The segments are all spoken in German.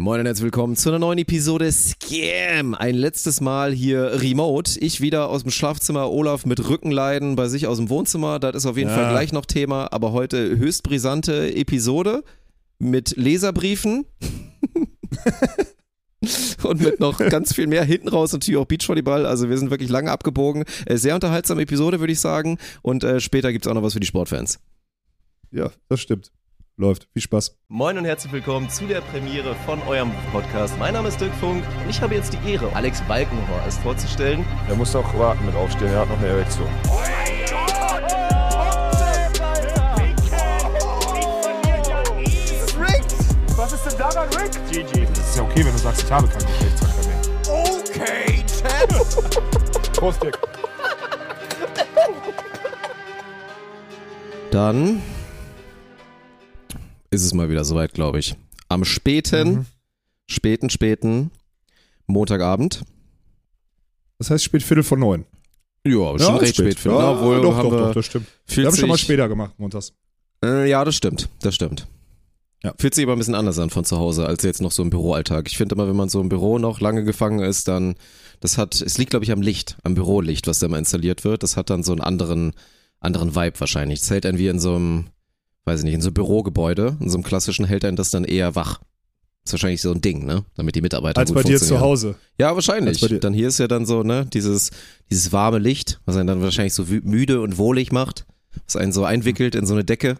Moin und herzlich willkommen zu einer neuen Episode Scam. Ein letztes Mal hier remote. Ich wieder aus dem Schlafzimmer, Olaf mit Rückenleiden bei sich aus dem Wohnzimmer. Das ist auf jeden Ja. Fall gleich noch Thema, aber heute höchst brisante Episode mit Leserbriefen. Und mit noch ganz viel mehr hinten raus natürlich auch Beachvolleyball. Also wir sind wirklich lange abgebogen. Äh, Sehr unterhaltsame Episode, würde ich sagen. Und äh, später gibt's auch noch was für die Sportfans. Ja, das stimmt. Läuft. Viel Spaß. Moin und herzlich willkommen zu der Premiere von eurem Podcast. Mein Name ist Dirk Funk und ich habe jetzt die Ehre, Alex Balkenhor als vorzustellen. Er muss auch warten mit aufstehen, er hat noch eine Erektion. Was ist denn daran Rick? GG. Das ist ja okay, wenn du sagst, ich habe keinen Geschlechtsverkehr mehr. Okay, Chat. Prost, Dick. Dann ist es mal wieder soweit, glaube ich. Am späten, Mhm. späten, späten Montagabend. Das heißt, spät Viertel von neun. Ja, schon ist recht spät. für Ja, obwohl doch, haben doch, wir, doch, das stimmt. Wir haben schon mal später gemacht, montags. Äh, ja, das stimmt. Das stimmt. Ja. Fühlt sich aber ein bisschen anders an von zu Hause als jetzt noch so im Büroalltag. Ich finde immer, wenn man so im Büro noch lange gefangen ist, dann, das hat, es liegt glaube ich am Licht, am Bürolicht, was da mal installiert wird. Das hat dann so einen anderen, anderen Vibe wahrscheinlich. Es hält einen wie in so einem, weiß ich nicht, in so einem Bürogebäude, in so einem klassischen hält einen das dann eher wach. Ist wahrscheinlich so ein Ding, ne? Damit die Mitarbeiter Als bei dir zu. Hause. Ja, wahrscheinlich. Dann hier ist ja dann so, ne, dieses, dieses warme Licht, was einen dann wahrscheinlich so müde und wohlig macht, was einen so einwickelt in so eine Decke,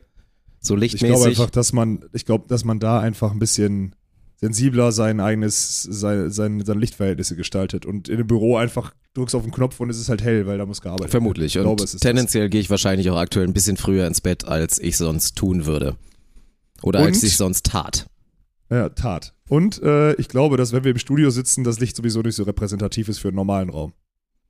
so Ich lichtmäßig. glaube einfach, dass man, ich glaube, dass man da einfach ein bisschen sensibler sein eigenes, sein, sein, seine Lichtverhältnisse gestaltet. Und in dem Büro einfach drückst auf den Knopf und es ist halt hell, weil da muss gearbeitet Vermutlich. werden. Ich glaube, und tendenziell gehe ich wahrscheinlich auch aktuell ein bisschen früher ins Bett, als ich sonst tun würde. Oder als Und? ich sonst tat. Ja, Tat. Und äh, ich glaube, dass wenn wir im Studio sitzen, das Licht sowieso nicht so repräsentativ ist für einen normalen Raum.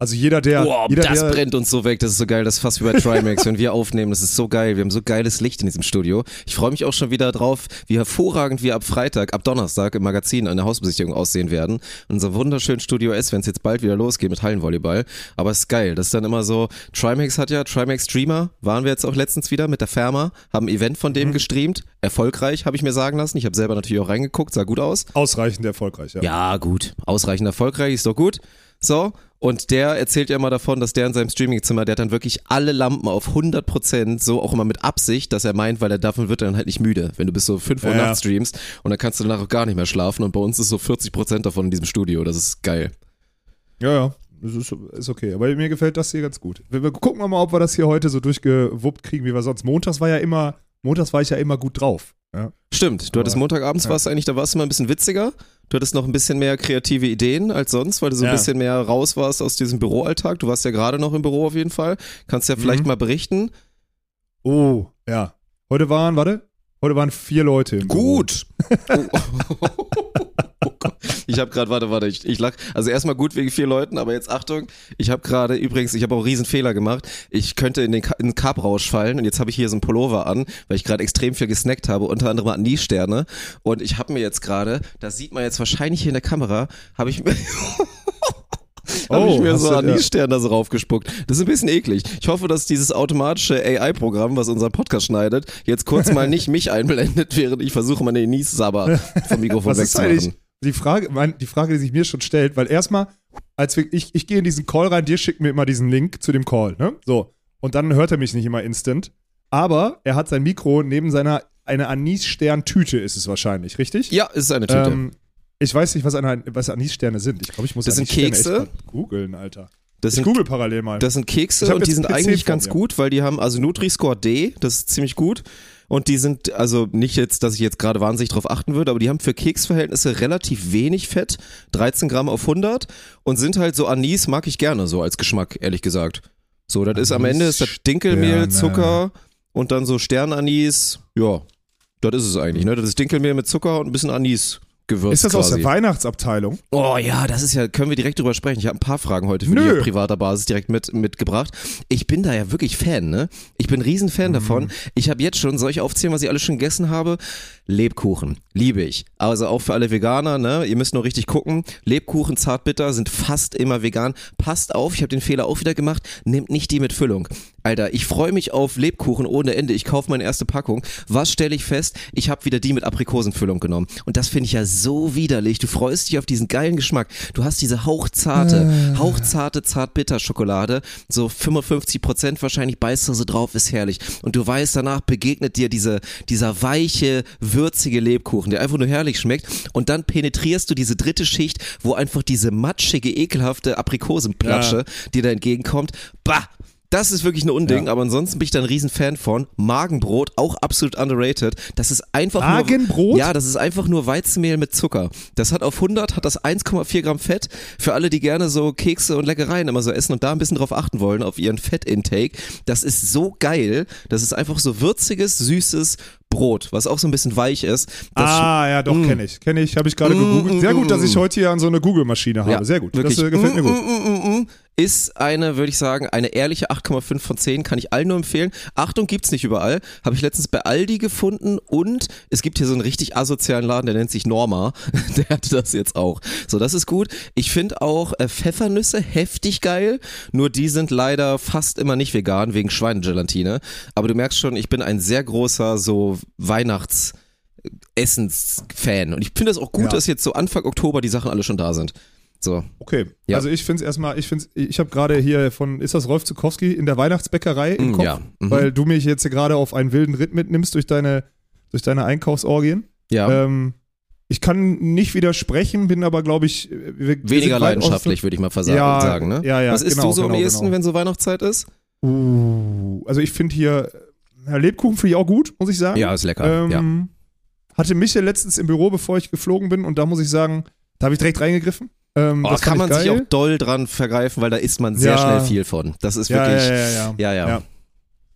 Also jeder, der, Boah, jeder, das der, brennt uns so weg, das ist so geil, das ist fast wie bei Trimax, wenn wir aufnehmen, das ist so geil, wir haben so geiles Licht in diesem Studio. Ich freue mich auch schon wieder drauf, wie hervorragend wir ab Freitag, ab Donnerstag im Magazin an der Hausbesichtigung aussehen werden. In unserem wunderschönen Studio S, wenn es jetzt bald wieder losgeht mit Hallenvolleyball. Aber es ist geil, das ist dann immer so, Trimax hat ja, Trimax Streamer, waren wir jetzt auch letztens wieder mit der Firma, haben ein Event von dem Mhm. gestreamt, erfolgreich, habe ich mir sagen lassen. Ich habe selber natürlich auch reingeguckt, sah gut aus. ausreichend erfolgreich, ja. Ja, gut. Ausreichend erfolgreich, ist doch gut. So. Und der erzählt ja immer davon, dass der in seinem Streamingzimmer, der hat dann wirklich alle Lampen auf 100%, so auch immer mit Absicht, dass er meint, weil er davon wird er dann halt nicht müde, wenn du bis so 5 Uhr Ja, nachts streamst und dann kannst du danach auch gar nicht mehr schlafen und bei uns ist so 40% davon in diesem Studio, das ist geil. Ja, ja. Ist, ist okay. Aber mir gefällt das hier ganz gut. Wir, wir gucken mal, ob wir das hier heute so durchgewuppt kriegen, wie wir sonst. Montags war ja immer, montags war ich ja immer gut drauf. Ja. Stimmt, du hattest Montagabends, ja. warst eigentlich, da warst du mal ein bisschen witziger. Du hattest noch ein bisschen mehr kreative Ideen als sonst, weil du so ein Ja. bisschen mehr raus warst aus diesem Büroalltag. Du warst ja gerade noch im Büro auf jeden Fall. Kannst ja vielleicht Mhm. mal berichten. Oh, ja. Heute waren, warte, heute waren vier Leute im Büro. Gut. Oh. Gott. Ich habe gerade, warte, warte, ich, ich lach. Also erstmal gut wegen vier Leuten, aber jetzt Achtung, ich habe gerade übrigens, ich habe auch einen riesen Fehler gemacht. Ich könnte in den, Ka- in den Carbrausch fallen und jetzt habe ich hier so einen Pullover an, weil ich gerade extrem viel gesnackt habe, unter anderem Anis-Sterne. Und ich habe mir jetzt gerade, das sieht man jetzt wahrscheinlich hier in der Kamera, habe ich mir... habe Oh, ich mir so du- Anis-Sterne da so raufgespuckt. Das ist ein bisschen eklig. Ich hoffe, dass dieses automatische AI-Programm, was unseren Podcast schneidet, jetzt kurz mal nicht mich einblendet, während ich versuche, meine Anis-Sabber vom Mikrofon wegzumachen. Die Frage, mein, die Frage, die sich mir schon stellt, weil erstmal, als wir, ich, ich gehe in diesen Call rein, dir schickt mir immer diesen Link zu dem Call, ne? So. Und dann hört er mich nicht immer instant. Aber er hat sein Mikro neben seiner, eine Anis-Stern-Tüte ist es wahrscheinlich, richtig? Ja, es ist eine Tüte. Ähm, ich weiß nicht, was, eine, was Anis-Sterne sind. Ich glaube, ich muss Das sind Kekse. googeln, Alter. das, Ich sind, google parallel mal. das sind Kekse und die sind PC eigentlich ganz mir. gut, weil die haben also Nutri-Score D, das ist ziemlich gut. Und die sind, also nicht jetzt, dass ich jetzt gerade wahnsinnig drauf achten würde, aber die haben für Keksverhältnisse relativ wenig Fett, 13 Gramm auf 100 und sind halt so Anis, mag ich gerne so als Geschmack, ehrlich gesagt. So, das ist am Ende ist das Dinkelmehl. Zucker und dann so Sternanis, ja, das ist es eigentlich, ne? Das ist Dinkelmehl mit Zucker und ein bisschen Anis. Gewürz ist das quasi. aus der Weihnachtsabteilung? Oh ja, das ist ja, können wir direkt drüber sprechen. Ich habe ein paar Fragen heute für Nö. dich auf privater Basis direkt mit, mitgebracht. Ich bin da ja wirklich Fan, ne? Ich bin Riesenfan davon. Ich habe jetzt schon, soll ich aufzählen, was ich alles schon gegessen habe? Lebkuchen, liebe ich. Also auch für alle Veganer, ne? Ihr müsst nur richtig gucken. Lebkuchen, zartbitter, sind fast immer vegan. Passt auf, ich habe den Fehler auch wieder gemacht. Nehmt nicht die mit Füllung. Alter, ich freue mich auf Lebkuchen ohne Ende. Ich kaufe meine erste Packung. Was stelle ich fest? Ich habe wieder die mit Aprikosenfüllung genommen. Und das finde ich ja so widerlich. Du freust dich auf diesen geilen Geschmack. Du hast diese hauchzarte, hauchzarte Zartbitter-Schokolade. So 55 Prozent wahrscheinlich beißt du so drauf, ist herrlich. Und du weißt, danach begegnet dir diese, dieser weiche, würzige Lebkuchen, der einfach nur herrlich schmeckt. Und dann penetrierst du diese dritte Schicht, wo einfach diese matschige, ekelhafte Aprikosenplatsche dir da entgegenkommt. Bah! Das ist wirklich ein Unding, Ja. aber ansonsten bin ich da ein Riesenfan von. Magenbrot, auch absolut underrated. Das ist einfach nur... Magenbrot? Ja, das ist einfach nur Weizenmehl mit Zucker. Das hat auf 100, hat das 1,4 Gramm Fett. Für alle, die gerne so Kekse und Leckereien immer so essen und da ein bisschen drauf achten wollen, auf ihren Fettintake. Das ist so geil. Das ist einfach so würziges, süßes Brot, was auch so ein bisschen weich ist. Ah, ja, doch, kenne ich. Kenne ich, habe ich gerade gegoogelt. Sehr gut, dass ich heute hier an so eine Google-Maschine habe. Ja, Sehr gut. Wirklich. Das äh, gefällt mir Mm, gut. Ist eine, würde ich sagen, eine ehrliche 8,5 von 10, kann ich allen nur empfehlen. Achtung, gibt's nicht überall. Habe ich letztens bei Aldi gefunden und es gibt hier so einen richtig asozialen Laden, der nennt sich Norma. Der hatte das jetzt auch. So, das ist gut. Ich finde auch äh, Pfeffernüsse heftig geil, nur die sind leider fast immer nicht vegan wegen Schweinegelatine. Aber du merkst schon, ich bin ein sehr großer so Weihnachts- Essensfan. Und ich finde es auch gut, Ja. dass jetzt so Anfang Oktober die Sachen alle schon da sind. So. Okay. Ja. Also ich finde es erstmal, ich finde ich habe gerade hier von, ist das Rolf Zukowski in der Weihnachtsbäckerei im Mm, Kopf? ja. Mhm. Weil du mich jetzt hier gerade auf einen wilden Ritt mitnimmst durch deine, durch deine Einkaufsorgien. Ja. Ähm, ich kann nicht widersprechen, bin aber, glaube ich, wir, Weniger leidenschaftlich, würde ich mal versagen, Ja, sagen. Ne? ja, ja, Was isst genau, du so am genau, ehesten, genau. wenn so Weihnachtszeit ist? Uh, also ich finde hier, ja, Lebkuchen finde ich auch gut, muss ich sagen. Ja, ist lecker. ja. Ähm, Hatte Michel letztens im Büro, bevor ich geflogen bin, und da muss ich sagen, da habe ich direkt reingegriffen. Ähm, Oh, das kann man ich sich geil. auch doll dran vergreifen, weil da isst man sehr Ja. schnell viel von. Das ist wirklich. ja, ja, ja. Ja.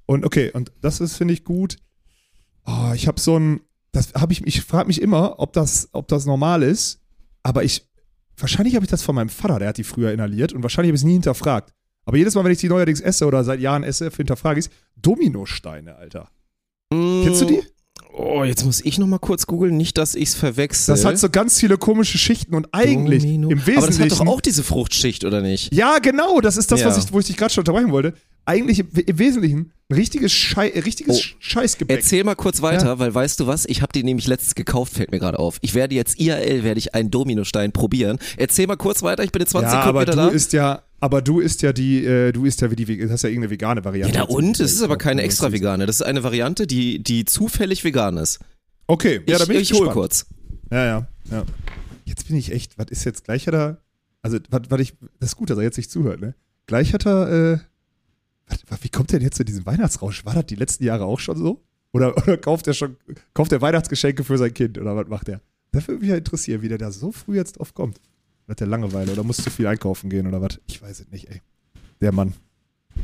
Und okay, und das ist, finde ich, gut. Oh, ich habe so ein, das habe ich, ich frage mich immer, ob das, ob das normal ist, aber ich, wahrscheinlich habe ich das von meinem Vater, der hat die früher inhaliert und wahrscheinlich habe ich es nie hinterfragt. Aber jedes Mal, wenn ich die neuerdings esse oder seit Jahren esse, hinterfrage ich es. Dominosteine, Alter. Kennst du die? Oh, jetzt muss ich noch mal kurz googeln, nicht, dass ich's verwechsel. Das hat so ganz viele komische Schichten und eigentlich Domino. im Wesentlichen. Aber das hat doch auch diese Fruchtschicht, oder nicht? Ja, genau, das ist das, Ja. was ich, wo ich dich gerade schon unterbrechen wollte. Eigentlich im, im Wesentlichen ein richtiges, Schei richtiges Oh. Scheißgebäck. Erzähl mal kurz weiter, weil weißt du was? Ich habe die nämlich letztens gekauft, fällt mir gerade auf. Ich werde jetzt IRL, werde ich einen Dominostein probieren. Erzähl mal kurz weiter, ich bin in 20 ja, Sekunden aber wieder du da. isst ja, aber du isst ja die, äh, du isst ja wie die, hast ja irgendeine vegane ja, Variante. na und? Es ist aber keine Ja, extra vegane. Das ist eine Variante, die, die zufällig vegan ist. Okay, ja, ich da bin ich, ich hol gespannt. kurz. Ja, ja, ja. Jetzt bin ich echt, was ist jetzt gleich hat er, also, was, was ich, das ist gut, dass er jetzt nicht zuhört, ne? Gleich hat er, äh, wie kommt der denn jetzt zu diesem Weihnachtsrausch? War das die letzten Jahre auch schon so? Oder, oder kauft er schon, kauft er Weihnachtsgeschenke für sein Kind oder was macht er? Das würde mich ja interessieren, wie der da so früh jetzt drauf kommt. Hat der Langeweile oder muss zu viel einkaufen gehen oder was? Ich weiß es nicht, ey. Der Mann.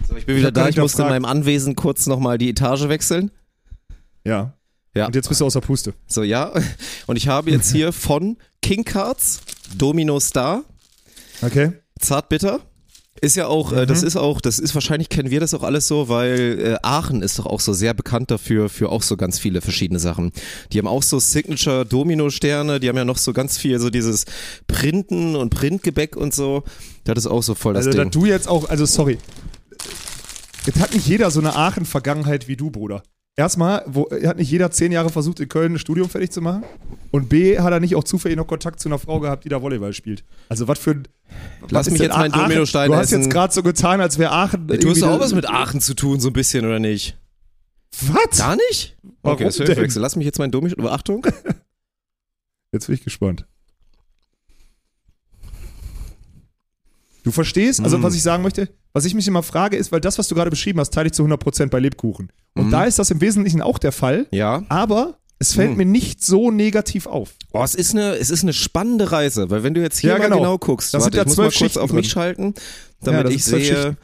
So, ich bin Ich wieder gar da. Ich musste in meinem Anwesen kurz nochmal die Etage wechseln. Ja. Ja. Und jetzt bist du außer Puste. So, ja. Und ich habe jetzt hier von King Cards, Domino Star, Okay? Zartbitter. Ist ja auch, äh, Mhm. das ist auch, das ist wahrscheinlich kennen wir das auch alles so, weil äh, Aachen ist doch auch so sehr bekannt dafür, für auch so ganz viele verschiedene Sachen. Die haben auch so Signature Domino-Sterne, die haben ja noch so ganz viel so dieses Printen und Printgebäck und so. Das ist auch so voll das Also, da Ding. du jetzt auch, also sorry. Jetzt hat nicht jeder so eine Aachen-Vergangenheit wie du, Bruder. Erstmal, wo, hat nicht jeder zehn Jahre versucht, in Köln ein Studium fertig zu machen? Und B, hat er nicht auch zufällig noch Kontakt zu einer Frau gehabt, die da Volleyball spielt? Also, was für ein. Lass mich jetzt Aachen? Dominostein Du hast essen. jetzt gerade so getan, als wäre Aachen. Du hast auch was mit Aachen zu tun, so ein bisschen, oder nicht? Was? Da nicht? Warum Okay? Hörwechsel. Lass mich jetzt meinen Domino. Achtung. Jetzt bin ich gespannt. Du verstehst? Also, Mm. was ich sagen möchte, was ich mich immer frage, ist, weil das, was du gerade beschrieben hast, teile ich zu 100% bei Lebkuchen. Und Mm. da ist das im Wesentlichen auch der Fall, Ja. aber es fällt Mm. mir nicht so negativ auf. Oh, es ist eine, es ist eine spannende Reise, weil wenn du jetzt hier Ja, mal genau. genau guckst, Das warte, sind ja ich muss mal zwölf kurz Schichten auf mich drin. schalten, Ja, damit das ich zwölf sehe, Schichten.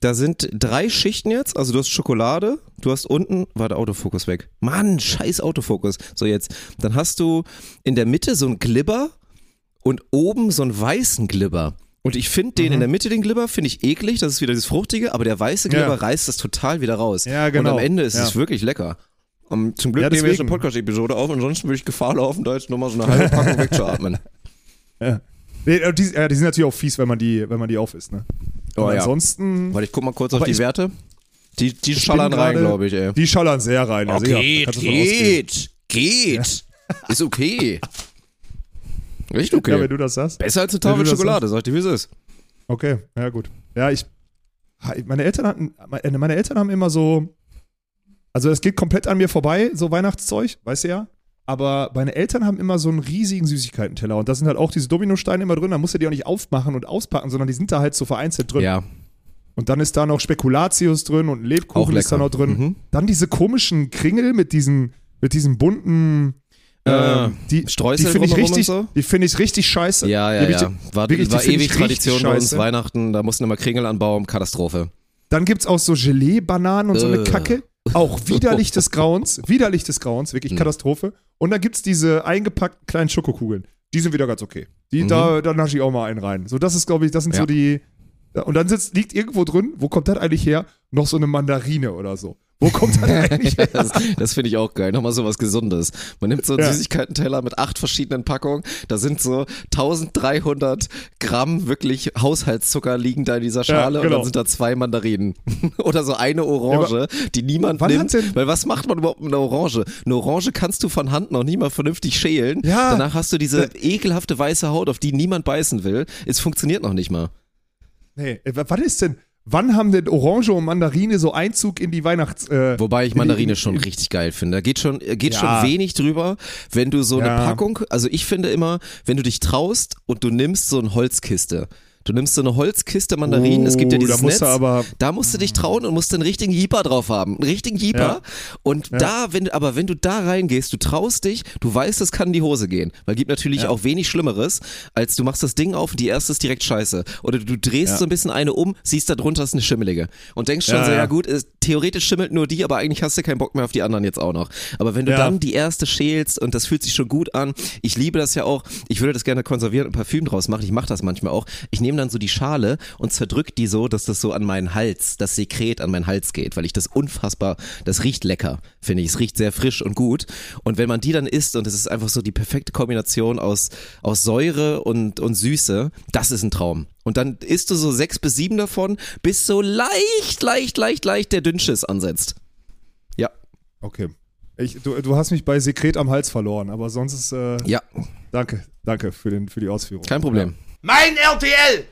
da sind drei Schichten jetzt, also du hast Schokolade, du hast unten, warte, Autofokus weg. Mann, scheiß Autofokus. So jetzt, dann hast du in der Mitte so ein Glibber und oben so einen weißen Glibber. Und ich finde den Mhm. in der Mitte, den Glibber, finde ich eklig, das ist wieder das Fruchtige, aber der weiße Ja. Glibber reißt das total wieder raus. Ja, genau. Und am Ende ist Ja. es wirklich lecker. Um, zum Glück Ja, nehmen wir jetzt eine. Podcast-Episode auf, ansonsten würde ich Gefahr laufen, da jetzt nochmal so eine halbe Packung wegzuatmen. Nee, äh, die, ja, die sind natürlich auch fies, wenn man die, wenn man die aufisst, ne? Oh, Aber ja. ansonsten. Warte, ich guck mal kurz auf die Werte. Die, die schallern rein, glaube ich, ey. Die schallern sehr rein. Also, ja, geht, geht, geht. Ist okay. Echt okay. Ja, wenn du das sagst. Besser als eine Tafel Schokolade, sag ich dir, wie es ist. Okay, ja gut. Ja, ich. Meine Eltern hatten, meine Eltern haben immer so. Also es geht komplett an mir vorbei, so Weihnachtszeug, weißt du ja. Aber meine Eltern haben immer so einen riesigen Süßigkeitenteller und da sind halt auch diese Dominosteine immer drin. Da musst du die auch nicht aufmachen und auspacken, sondern die sind da halt so vereinzelt drin. Ja, Und dann ist da noch Spekulatius drin und ein Lebkuchen ist da noch drin. Mhm. Dann diese komischen Kringel mit diesen, mit diesen bunten. Äh, ähm, die Streusel die finde ich richtig, so? die finde ich richtig scheiße. Ja, ja, ja. War, wirklich, war ewig Tradition bei uns scheiße. Weihnachten. Da mussten immer Kringel an Baum. Katastrophe. Dann gibt's auch so Gelee-Bananen und so eine Äh. Kacke. Auch widerlich des Grauens. Widerlich des Grauens, wirklich Hm. Katastrophe. Und dann gibt's diese eingepackten kleinen Schokokugeln. Die sind wieder ganz okay. Die, da, da nasche ich auch mal einen rein. So, das ist, glaube ich, das sind Mhm. Ja. so die. Und dann sitzt, liegt irgendwo drin, wo kommt das eigentlich her? Noch so eine Mandarine oder so. Wo kommt das eigentlich her? Das, das finde ich auch geil. Nochmal so was Gesundes. Man nimmt so einen Ja. Süßigkeitenteller mit acht verschiedenen Packungen. Da sind so 1300 Gramm wirklich Haushaltszucker liegen da in dieser Schale und genau. dann sind da zwei Mandarinen. Oder so eine Orange, die niemand nimmt. Weil was macht man überhaupt mit einer Orange? Eine Orange kannst du von Hand noch nie mal vernünftig schälen. Ja. Danach hast du diese ekelhafte weiße Haut, auf die niemand beißen will. Es funktioniert noch nicht mal. Nee, äh, was ist denn? Wann haben denn Orange und Mandarine so Einzug in die Weihnachts. Äh, Wobei ich Mandarine in- schon richtig geil finde. Da geht schon, geht Ja. schon wenig drüber, wenn du so eine Ja. Packung, also ich finde immer, wenn du dich traust und du nimmst so eine Holzkiste. Du nimmst so eine Holzkiste Mandarinen, es gibt ja Oh, da dieses musst Netz. du aber- da musst du dich trauen und musst einen richtigen Jeeper drauf haben. Einen richtigen Jeeper. Ja. Und da, wenn aber wenn du da reingehst, du traust dich, du weißt, es kann in die Hose gehen. Weil gibt natürlich auch wenig Schlimmeres, als du machst das Ding auf und die erste ist direkt scheiße. Oder du drehst Ja. so ein bisschen eine um, siehst da drunter ist eine schimmelige. Und denkst schon Ja, so, ja ja. gut, es, theoretisch schimmelt nur die, aber eigentlich hast du keinen Bock mehr auf die anderen jetzt auch noch. Aber wenn du Ja. dann die erste schälst und das fühlt sich schon gut an, ich liebe das ja auch, ich würde das gerne konservieren und Parfüm draus machen, ich mache das manchmal auch. Ich nehme dann so die Schale und zerdrück die so, dass das so an meinen Hals, das Sekret an meinen Hals geht, weil ich das unfassbar, das riecht lecker, finde ich. Es riecht sehr frisch und gut. Und wenn man die dann isst und es ist einfach so die perfekte Kombination aus, aus Säure und, und Süße, das ist ein Traum. Und dann isst du so sechs bis sieben davon, bis so leicht, leicht, leicht, leicht der Dünnschiss ansetzt. Ja, Okay. Ich, du, du hast mich bei Sekret am Hals verloren, aber sonst ist. Äh, ja, Danke, danke für, den, für die Ausführung. kein Problem. Mein RTL!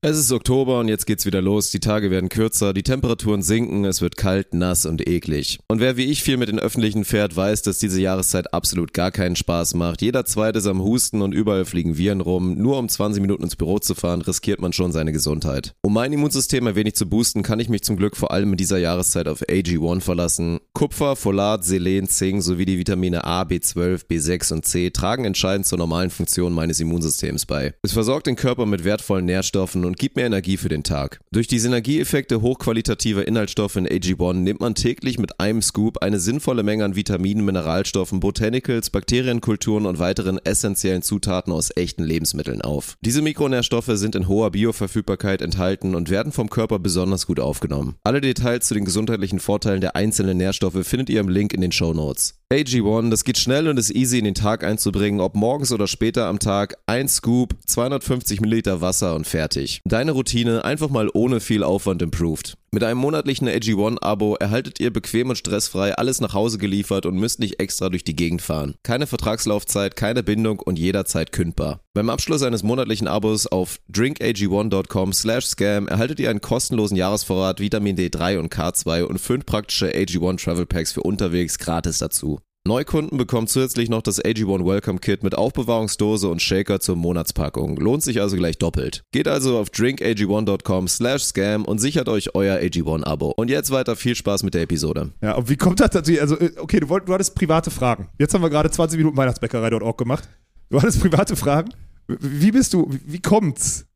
Es ist Oktober und jetzt geht's wieder los. Die Tage werden kürzer, die Temperaturen sinken, es wird kalt, nass und eklig. Und wer wie ich viel mit den Öffentlichen fährt, weiß, dass diese Jahreszeit absolut gar keinen Spaß macht. Jeder zweite ist am Husten und überall fliegen Viren rum. Nur um 20 Minuten ins Büro zu fahren, riskiert man schon seine Gesundheit. Um mein Immunsystem ein wenig zu boosten, kann ich mich zum Glück vor allem in dieser Jahreszeit auf AG1 verlassen. Kupfer, Folat, Selen, Zink sowie die Vitamine A, B12, B6 und C tragen entscheidend zur normalen Funktion meines Immunsystems bei. Es versorgt den Körper mit wertvollen Nährstoffen und gibt mir Energie für den Tag. Durch die Synergieeffekte hochqualitativer Inhaltsstoffe in AG1 nimmt man täglich mit einem Scoop eine sinnvolle Menge an Vitaminen, Mineralstoffen, Botanicals, Bakterienkulturen und weiteren essentiellen Zutaten aus echten Lebensmitteln auf. Diese Mikronährstoffe sind in hoher Bioverfügbarkeit enthalten und werden vom Körper besonders gut aufgenommen. Alle Details zu den gesundheitlichen Vorteilen der einzelnen Nährstoffe findet ihr im Link in den Show Notes. AG1, das geht schnell und ist easy in den Tag einzubringen, ob morgens oder später am Tag. Ein Scoop, 250 Milliliter Wasser und fertig. Deine Routine einfach mal ohne viel Aufwand improved. Mit einem monatlichen AG1-Abo erhaltet ihr bequem und stressfrei alles nach Hause geliefert und müsst nicht extra durch die Gegend fahren. Keine Vertragslaufzeit, keine Bindung und jederzeit kündbar. Beim Abschluss eines monatlichen Abos auf drinkag1.com slash scam erhaltet ihr einen kostenlosen Jahresvorrat Vitamin D3 und K2 und fünf praktische AG1 Travel Packs für unterwegs gratis dazu. Neukunden bekommen zusätzlich noch das AG1 Welcome Kit mit Aufbewahrungsdose und Shaker zur Monatspackung. Lohnt sich also gleich doppelt. Geht also auf drinkag1.com slash scam und sichert euch euer AG1-Abo. Und jetzt weiter viel Spaß mit der Episode. Ja, und wie kommt das dazu? Also, äh, okay, du, wollt, du hattest private Fragen. Jetzt haben wir gerade 20 Minuten Weihnachtsbäckerei.org gemacht. Du hattest private Fragen. Wie bist du? Wie, kommt's?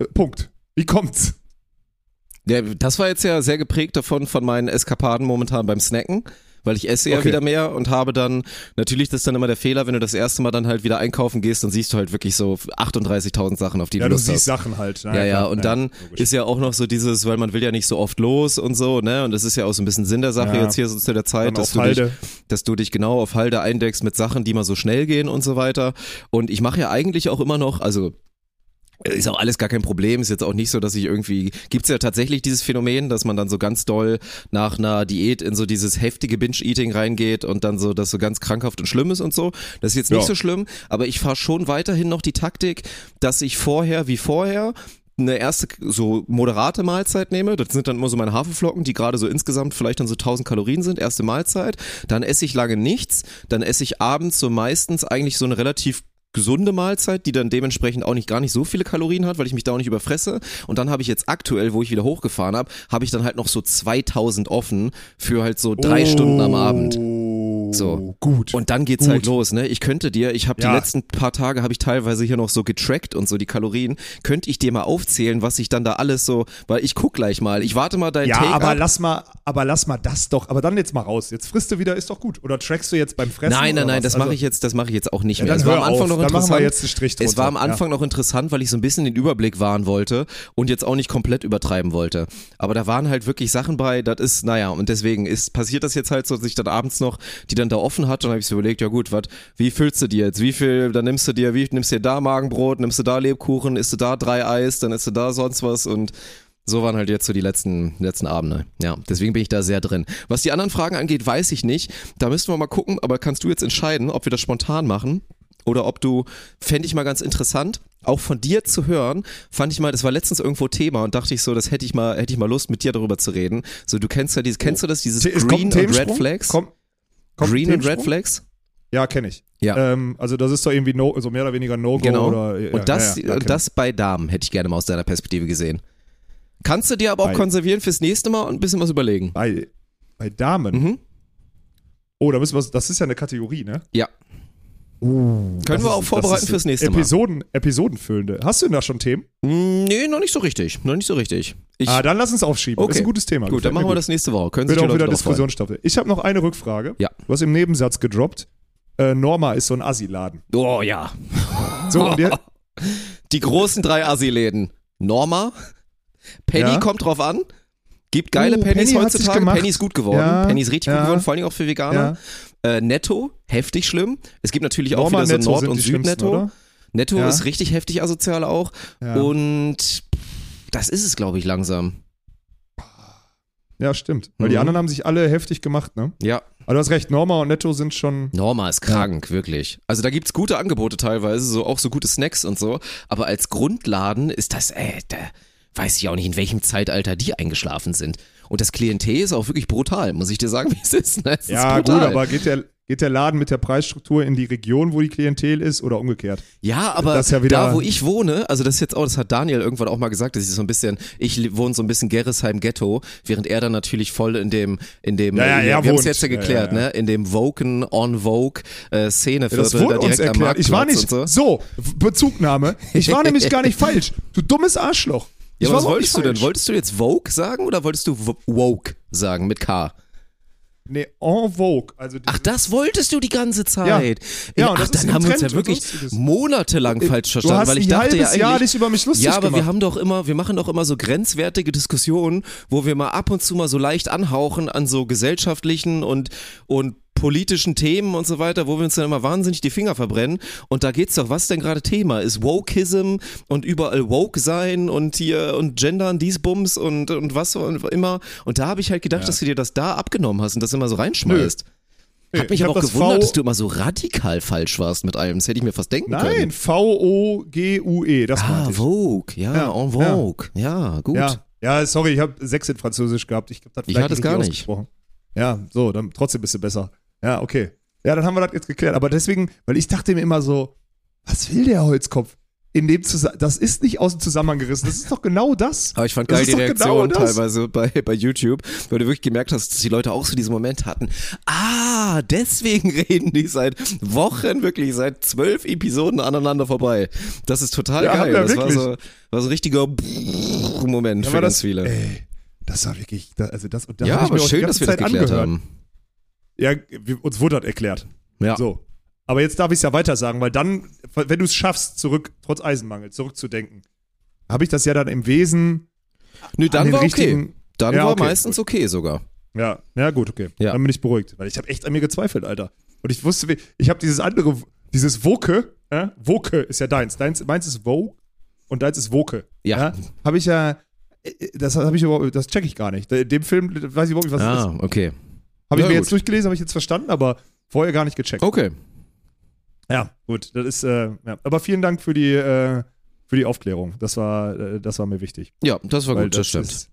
Äh, Punkt. Wie kommt's? Ja, das war jetzt ja sehr geprägt davon von meinen Eskapaden momentan beim Snacken. Weil ich esse ja Okay. wieder mehr und habe dann, natürlich das ist dann immer der Fehler, wenn du das erste Mal dann halt wieder einkaufen gehst, dann siehst du halt wirklich so 38.000 Sachen, auf die Ja, du du Lust siehst hast. Sachen halt. Ja, ja, und dann logisch. ist ja auch noch so dieses, weil man will ja nicht so oft los und so, ne? Und das ist ja auch so ein bisschen Sinn der Sache Ja. jetzt hier so zu der Zeit, dass du, dich, dass du dich genau auf Halde eindeckst mit Sachen, die mal so schnell gehen und so weiter. Und ich mache ja eigentlich auch immer noch, also Ist auch alles gar kein Problem. Ist jetzt auch nicht so, dass ich irgendwie. Gibt's ja tatsächlich dieses Phänomen, dass man dann so ganz doll nach einer Diät in so dieses heftige Binge-Eating reingeht und dann so, das so ganz krankhaft und schlimm ist und so. Das ist jetzt nicht Ja. so schlimm, aber ich fahre schon weiterhin noch die Taktik, dass ich vorher wie vorher eine erste so moderate Mahlzeit nehme. Das sind dann immer so meine Haferflocken, die gerade so insgesamt vielleicht dann so 1000 Kalorien sind. Erste Mahlzeit. Dann esse ich lange nichts. Dann esse ich abends so meistens eigentlich so eine relativ gesunde Mahlzeit, die dann dementsprechend auch nicht gar nicht so viele Kalorien hat, weil ich mich da auch nicht überfresse. Und dann habe ich jetzt aktuell, wo ich wieder hochgefahren habe, habe ich dann halt noch so 2000 offen für halt so drei Stunden am Abend. So. Gut. Und dann geht's Gut. halt los, ne? Ich könnte dir, ich habe Ja. die letzten paar Tage habe ich teilweise hier noch so getrackt und so die Kalorien. Könnte ich dir mal aufzählen, was ich dann da alles so, weil ich guck gleich mal. Ich warte mal dein ja, Take aber ab. lass mal, aber lass mal das doch. Aber dann jetzt mal raus. Jetzt frisst du wieder, ist doch gut. Oder trackst du jetzt beim Fressen? Nein, nein, nein, was? das Also- mache ich jetzt, das mache ich jetzt auch nicht Ja, mehr. dann Es war am Anfang auf. noch Dann machen wir interessant. jetzt einen Strich es war am drunter, ja. Anfang noch interessant, weil ich so ein bisschen den Überblick wahren wollte und jetzt auch nicht komplett übertreiben wollte. Aber da waren halt wirklich Sachen bei, das ist, naja, und deswegen ist passiert das jetzt halt so, dass ich dann abends noch die dann da offen hatte und habe ich so überlegt, ja gut, was, wie füllst du dir jetzt? Wie viel, dann nimmst du dir, wie nimmst du dir da Magenbrot, nimmst du da Lebkuchen, isst du da drei Eis, dann isst du da sonst was und so waren halt jetzt so die letzten, letzten Abende. Ja, deswegen bin ich da sehr drin. Was die anderen Fragen angeht, weiß ich nicht. Da müssten wir mal gucken, aber kannst du jetzt entscheiden, ob wir das spontan machen oder ob du, fände ich mal ganz interessant, auch von dir zu hören, fand ich mal, das war letztens irgendwo Thema und dachte ich so, das hätte ich mal, hätte ich mal Lust, mit dir darüber zu reden. So, du kennst ja dieses, kennst du das, dieses Es Green und Red? Flags? Kommt, kommt Green und Red? Flags? Ja, kenne ich. Ja. Ähm, also das ist doch irgendwie no, so mehr oder weniger No-Go Genau. oder ja, und das, ja, ja, das bei Damen hätte ich gerne mal aus deiner Perspektive gesehen. Kannst du dir aber auch Bei- konservieren fürs nächste Mal und ein bisschen was überlegen. bei, bei Damen. Mhm. Oh, da müssen wir, das ist ja eine Kategorie, ne? Ja. Können Können wir auch vorbereiten fürs nächste Mal. Episoden, Episodenfüllende. Hast du denn da schon Themen? Mm, Nee, noch nicht so richtig. Noch nicht so richtig. Ich, ah, dann lass uns aufschieben. Okay. Ist ein gutes Thema. gut, dann machen wir das nächste Woche. Können Wird die auch wieder. Diskussionsstaffel. Ich habe noch eine Rückfrage. Ja. Du hast im Nebensatz gedroppt. Äh, Norma ist so ein Assi-Laden. Oh ja. So, und ihr, Die großen drei Assi-Läden. Norma, Penny Ja. kommt drauf an. Gibt geile Oh, Pennys Penny heutzutage. Penny ist gut geworden. Ja, Penny ist richtig ja. gut geworden, vor allem auch für Veganer. Äh, Netto, heftig schlimm. Es gibt natürlich auch Norma wieder so Netto Nord- und die Süd-Netto. Netto Ja. ist richtig heftig asozial auch. Ja. Und das ist es, glaube ich, langsam. ja, stimmt. Weil die Mhm. anderen haben sich alle heftig gemacht, ne? Ja, Aber du hast recht, Norma und Netto sind schon. Norma ist krank, wirklich. Also da gibt's gute Angebote teilweise, so auch so gute Snacks und so. Aber als Grundladen ist das, äh, da weiß ich auch nicht, in welchem Zeitalter die eingeschlafen sind. Und das Klientel ist auch wirklich brutal, muss ich dir sagen, wie es ist. Ne? Es Ja, ist gut, aber geht der, geht der Laden mit der Preisstruktur in die Region, wo die Klientel ist, oder umgekehrt? Ja, aber Das ist ja da, wo ich wohne, also das ist jetzt auch, das hat Daniel irgendwann auch mal gesagt, dass ich so ein bisschen, ich wohne so ein bisschen Gerresheim Ghetto, während er dann natürlich voll in dem, in dem, Ja, ja, äh, wir haben es jetzt ja geklärt, ja, ja. ne, in dem Woken, on Vogue äh, Szeneviertel, Das wurde da direkt am. Marktplatz Ich war nicht. so. So, Bezugnahme. Ich war nämlich gar nicht falsch. Du dummes Arschloch. Ja, was wolltest du denn? falsch. Wolltest du jetzt Vogue sagen oder wolltest du Woke sagen mit K? Nee, en vogue. Also Ach, das wolltest du die ganze Zeit. Ja, und Ach, das dann haben wir uns ja wirklich monatelang falsch du verstanden, weil ich ein dachte ja eigentlich, Jahr dich über mich lustig ja, aber gemacht. wir haben doch immer, wir machen doch immer so grenzwertige Diskussionen, wo wir mal ab und zu mal so leicht anhauchen an so gesellschaftlichen und und politischen Themen und so weiter, wo wir uns dann immer wahnsinnig die Finger verbrennen. Und da geht's doch, was denn gerade Thema ist? Wokeism und überall woke sein und hier und gendern, dies Bums und, und was und immer. Und da habe ich halt gedacht, dass du dir das da abgenommen hast und das immer so reinschmeißt. Nee, Hat mich ich aber auch gewundert, V- dass du immer so radikal falsch warst mit allem. Das hätte ich mir fast denken können. Nein, V-O-G-U-E, das Ah. Vogue, ja, Ja, en Vogue. Ja, gut. Ja, ja, sorry, ich habe sechs in Französisch gehabt. Ich, hab das Ich hatte es gar nicht. Ja, so, dann trotzdem bist du besser. Ja, okay. Ja, dann haben wir das jetzt geklärt. Aber deswegen, weil ich dachte mir immer so, was will der Holzkopf? In dem Zusa das ist nicht aus dem Zusammenhang gerissen. Das ist doch genau das. Aber ich fand Das geil die genau Reaktion das. teilweise bei, bei YouTube, weil du wirklich gemerkt hast, dass die Leute auch so diesen Moment hatten. Ah, deswegen reden die seit Wochen, wirklich seit zwölf Episoden aneinander vorbei. Das ist total Ja, geil. ja, das war so, war so ein richtiger Moment Ja, für ganz das- viele. Ey, das war wirklich, also das, und da ja, aber schön, dass wir das Zeit geklärt angehört. haben. Ja, uns wurde das erklärt. Ja. So. Aber jetzt darf ich es ja weiter sagen, weil dann, wenn du es schaffst, zurück, trotz Eisenmangel, zurückzudenken, habe ich das ja dann im Wesen Nö, an dann war okay. Dann Ja, war okay, meistens okay sogar. Ja, ja gut, okay. Ja. Dann bin ich beruhigt, weil ich habe echt an mir gezweifelt, Alter. Und ich wusste, ich habe dieses andere, dieses Woke, äh? Woke ist ja deins. deins meins ist Vogue. und deins ist Woke. Ja. Habe ich ja, äh, das habe ich überhaupt, das check ich gar nicht. In dem Film weiß ich überhaupt nicht, was das Ah, ist. okay. Habe ich mir gut. jetzt durchgelesen, habe ich jetzt verstanden, aber vorher gar nicht gecheckt. Okay. Ja, gut, das ist, äh, ja. aber vielen Dank für die, äh, für die Aufklärung. Das war, äh, das war mir wichtig. Ja, das war Weil gut, das, stimmt. Ist,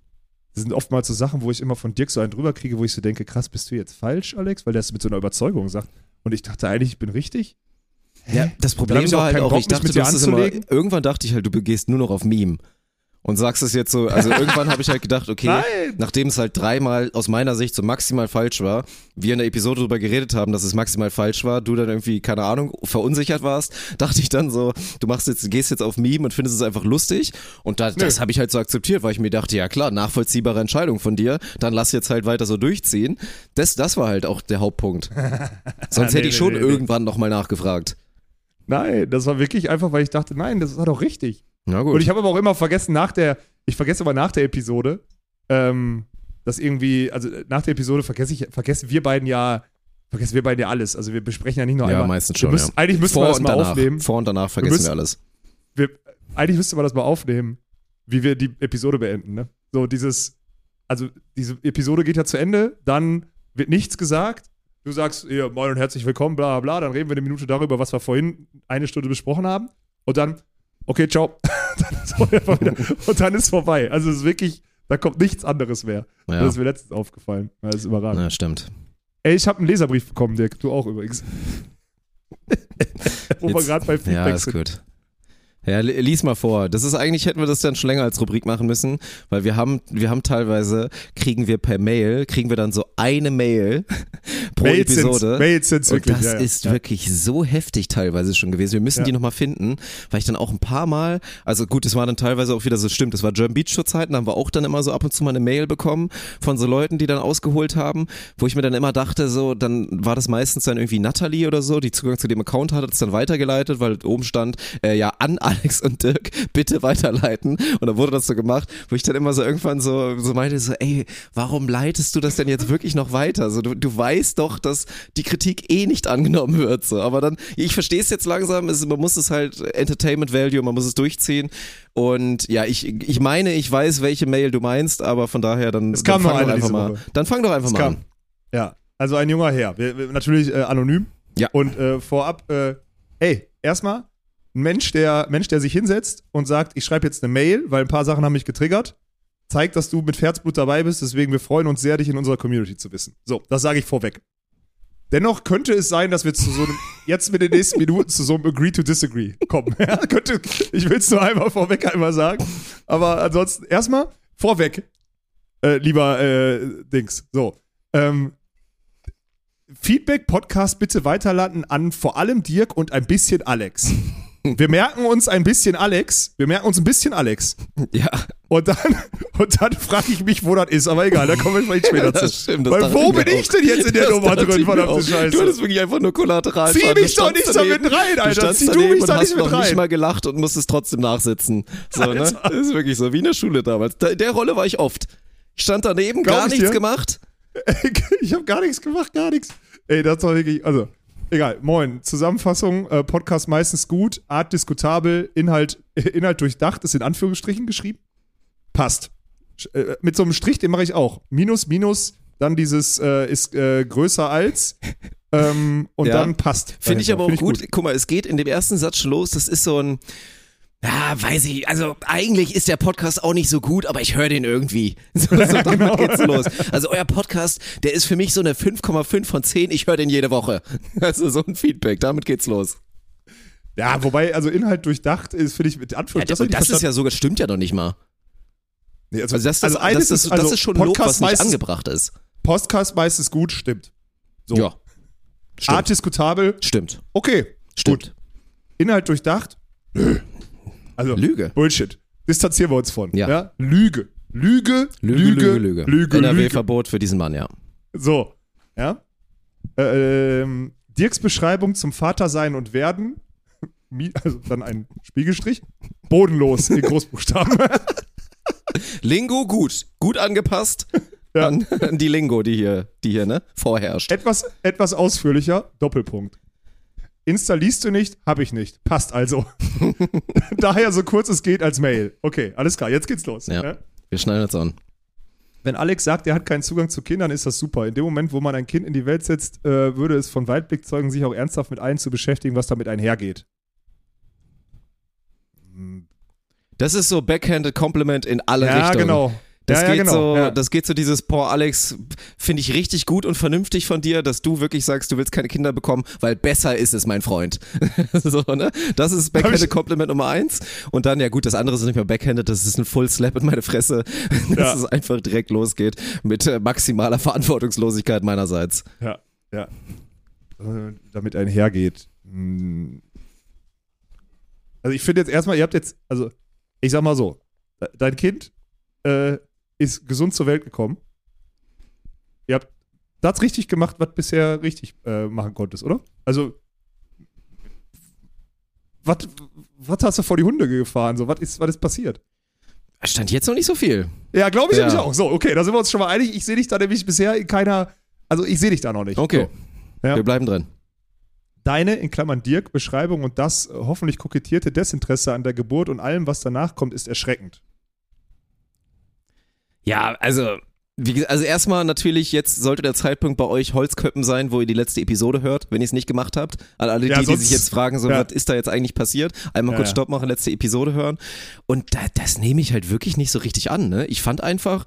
das sind oftmals so Sachen, wo ich immer von Dirk so einen drüber kriege, wo ich so denke, krass, bist du jetzt falsch, Alex? Weil der es mit so einer Überzeugung sagt. Und ich dachte eigentlich, ich bin richtig. Ja, das Problem war auch halt auch, Bock, ich dachte, mit du dir hast es immer, anzulegen. irgendwann dachte ich halt, du begehst nur noch auf Meme. Und sagst es jetzt so, also irgendwann habe ich halt gedacht, okay, Nein. nachdem es halt dreimal aus meiner Sicht so maximal falsch war, wir in der Episode darüber geredet haben, dass es maximal falsch war, du dann irgendwie, keine Ahnung, verunsichert warst, dachte ich dann so, du machst jetzt, gehst jetzt auf Meme und findest es einfach lustig. Und da, das habe ich halt so akzeptiert, weil ich mir dachte, ja klar, nachvollziehbare Entscheidung von dir, dann lass jetzt halt weiter so durchziehen. Das, das war halt auch der Hauptpunkt. Sonst Nee, hätte ich schon nee, nee. irgendwann nochmal nachgefragt. Nein, das war wirklich einfach, weil ich dachte, nein, das war doch richtig. Na gut. Und ich habe aber auch immer vergessen, nach der, ich vergesse aber nach der Episode, ähm, dass irgendwie, also nach der Episode vergesse ich, vergessen wir beiden ja, vergessen wir beiden ja alles. Also wir besprechen ja nicht nur ja, einmal. meistens wir schon, müssen, ja. Eigentlich müssten wir Vor das und mal danach. aufnehmen. Vor und danach vergessen wir, müssen- alles. wir, eigentlich müsste man das mal aufnehmen, wie wir die Episode beenden, ne? So dieses, also diese Episode geht ja zu Ende, dann wird nichts gesagt. Du sagst, ja, moin und herzlich willkommen, bla bla bla, dann reden wir eine Minute darüber, was wir vorhin eine Stunde besprochen haben. Und dann, okay, ciao. dann und dann ist vorbei. Also es ist wirklich, da kommt nichts anderes mehr. Ja. Das ist mir letztens aufgefallen. Das ist überragend. Ja, stimmt. Ey, ich habe einen Leserbrief bekommen, Dirk. Du auch übrigens. Wo wir Jetzt- gerade bei Feedback Ja, ist sind. gut. Ja, li- lies mal vor. Das ist eigentlich, hätten wir das dann schon länger als Rubrik machen müssen, weil wir haben, wir haben teilweise, kriegen wir per Mail, kriegen wir dann so eine Mail pro Mails sind's- Episode. Mails sind's Und wirklich. das ja, ja. ist ja. wirklich so heftig teilweise schon gewesen. Wir müssen Ja. die nochmal finden, weil ich dann auch ein paar Mal, also gut, es war dann teilweise auch wieder so, stimmt, das war German Beach zur Zeiten, da haben wir auch dann immer so ab und zu mal eine Mail bekommen von so Leuten, die dann ausgeholt haben, wo ich mir dann immer dachte, so, dann war das meistens dann irgendwie Natalie oder so, die Zugang zu dem Account hatte, hat es dann weitergeleitet, weil oben stand, äh, ja, an Alex und Dirk, bitte weiterleiten. Und dann wurde das so gemacht, wo ich dann immer so irgendwann so, so meinte, so, ey, warum leitest du das denn jetzt wirklich noch weiter? So, du, du weißt doch, dass die Kritik eh nicht angenommen wird. So. Aber dann, ich verstehe es jetzt langsam, es, man muss es halt Entertainment Value, man muss es durchziehen. Und ja, ich, ich meine, ich weiß, welche Mail du meinst, aber von daher dann, Es kam dann fang doch einfach mal. Woche. Dann fang doch einfach Es mal kam. an. Ja, also ein junger Herr. Wir, wir, natürlich äh, anonym. Ja. Und äh, vorab, äh, ey, erstmal ein Mensch, der Mensch, der sich hinsetzt und sagt, ich schreibe jetzt eine Mail, weil ein paar Sachen haben mich getriggert. Zeigt, dass du mit Herzblut dabei bist, deswegen wir freuen uns sehr, dich in unserer Community zu wissen. So, das sage ich vorweg. Dennoch könnte es sein, dass wir zu so einem, jetzt mit den nächsten Minuten zu so einem Agree to Disagree kommen. Ja, könnte, ich will es nur einmal vorweg einmal sagen. Aber ansonsten, erstmal vorweg, äh, lieber äh, Dings. So. Ähm, Feedback, Podcast bitte weiterlanden an vor allem Dirk und ein bisschen Alex. Wir merken uns ein bisschen Alex. Wir merken uns ein bisschen Alex. Ja, Und dann, und dann frage ich mich, wo das ist. Aber egal, da kommen wir vielleicht später zu. das stimmt. Das Weil wo ich bin ich denn jetzt in der Nummer drin, ich verdammte. Scheiße? Du hattest wirklich einfach nur kollateral. Zieh mich doch nicht damit daneben, rein, Alter. Du standst Zieh du mich hast nicht mit rein. nicht mal gelacht und musstest trotzdem nachsitzen. So, ne? Alter. Das ist wirklich so, wie in der Schule damals. Da, in der Rolle war ich oft. Ich stand daneben, Glaub gar ich nichts dir. gemacht. ich habe gar nichts gemacht, gar nichts. Ey, das war wirklich, also, egal. Moin. Zusammenfassung, äh, Podcast meistens gut, Art diskutabel, Inhalt, Inhalt durchdacht, ist in Anführungsstrichen geschrieben. Passt. Äh, mit so einem Strich, den mache ich auch. Minus, minus, dann dieses äh, ist äh, größer als ähm, und Ja. dann passt. Finde ich aber auch Find gut. Guck mal, es geht in dem ersten Satz schon los. Das ist so ein, ja, weiß ich, also eigentlich ist der Podcast auch nicht so gut, aber ich höre den irgendwie. So, so damit genau. geht's los. Also euer Podcast, der ist für mich so eine 5,5 von 10, ich höre den jede Woche. Also so ein Feedback, damit geht's los. Ja, wobei, also Inhalt durchdacht ist, finde ich, mit Ja, Anführungsstrichen. das, das ist ja sogar, stimmt ja noch nicht mal. Nee, Also das, das, eines das, ist, also das ist schon Lob, Podcast was nicht meistens- angebracht ist. Podcast meistens gut, stimmt. So. Ja. Stimmt. Art diskutabel, Stimmt. okay. Stimmt. Gut. Inhalt durchdacht? Nö. Also, Lüge. Bullshit. Distanzieren wir uns von. Ja. Lüge. Lüge. Lüge, Lüge, Lüge. Lüge, Lüge. NRW-Verbot für diesen Mann, ja. So. Ja. Äh, ähm, Dirks Beschreibung zum Vatersein und Werden. Also dann ein Spiegelstrich. Bodenlos in Großbuchstaben. Lingo gut. Gut angepasst Ja. an, an die Lingo, die hier, die hier, ne, vorherrscht. etwas, etwas ausführlicher. Doppelpunkt. Insta liest du nicht, habe ich nicht. Passt also. Daher so kurz es geht als Mail. Okay, alles klar, jetzt geht's los. Ja. ne? Wir schneiden jetzt an. Wenn Alex sagt, er hat keinen Zugang zu Kindern, ist das super. In dem Moment, wo man ein Kind in die Welt setzt, äh, würde es von Weitblick zeugen, sich auch ernsthaft mit allen zu beschäftigen, was damit einhergeht. Das ist so backhanded Compliment in alle ja, Richtungen. genau. Das, ja, ja, geht genau. so, ja. das geht so dieses, boah, Alex, finde ich richtig gut und vernünftig von dir, dass du wirklich sagst, du willst keine Kinder bekommen, weil besser ist es, mein Freund. so, ne? Das ist Backhanded Compliment Nummer eins. Und dann, ja gut, das andere ist nicht mehr Backhanded, das ist ein Full Slap in meine Fresse, dass Ja. es einfach direkt losgeht mit äh, maximaler Verantwortungslosigkeit meinerseits. Ja, ja. Damit einhergeht. Hm. Also ich finde jetzt erstmal, ihr habt jetzt, also ich sag mal so, de- dein Kind äh, ist gesund zur Welt gekommen. Ihr habt das richtig gemacht, was bisher richtig äh, machen konntest, oder? Also was, hast du vor die Hunde gefahren? So, was ist, was ist passiert? Stand jetzt noch nicht so viel. Ja, glaube ich Ja. nämlich auch. So, okay, da sind wir uns schon mal einig. Ich sehe dich da nämlich bisher in keiner, also ich sehe dich da noch nicht. Okay, So. Ja. wir bleiben drin. Deine, in Klammern Dirk, Beschreibung und das äh, hoffentlich kokettierte Desinteresse an der Geburt und allem, was danach kommt, ist erschreckend. Ja, also, wie, also erstmal natürlich, jetzt sollte der Zeitpunkt bei euch Holzköppen sein, wo ihr die letzte Episode hört, wenn ihr es nicht gemacht habt. An alle, Ja, die, die sonst- sich jetzt fragen, so, ja. was ist da jetzt eigentlich passiert? Einmal Ja, kurz. Stopp machen, letzte Episode hören. Und da, das nehme ich halt wirklich nicht so richtig an, ne? Ich fand einfach,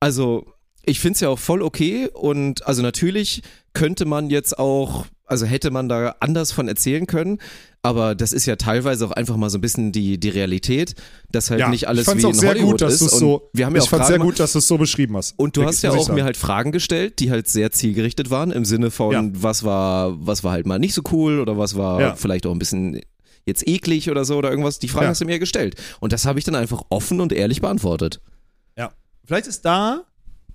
also, ich finde es ja auch voll okay und also natürlich könnte man jetzt auch, also hätte man da anders von erzählen können, aber das ist ja teilweise auch einfach mal so ein bisschen die, die Realität, dass halt nicht alles ich fand's wie auch in sehr Hollywood gut, dass ist. so. wir haben ja ich auch fand sehr gut, dass du es so beschrieben hast. und du hast ja auch mir halt Fragen gestellt, die halt sehr zielgerichtet waren, im Sinne von, Ja. was war, was war halt mal nicht so cool oder was war Ja. vielleicht auch ein bisschen jetzt eklig oder so oder irgendwas. Die Fragen Ja. hast du mir gestellt. Und das habe ich dann einfach offen und ehrlich beantwortet. Ja. Vielleicht ist da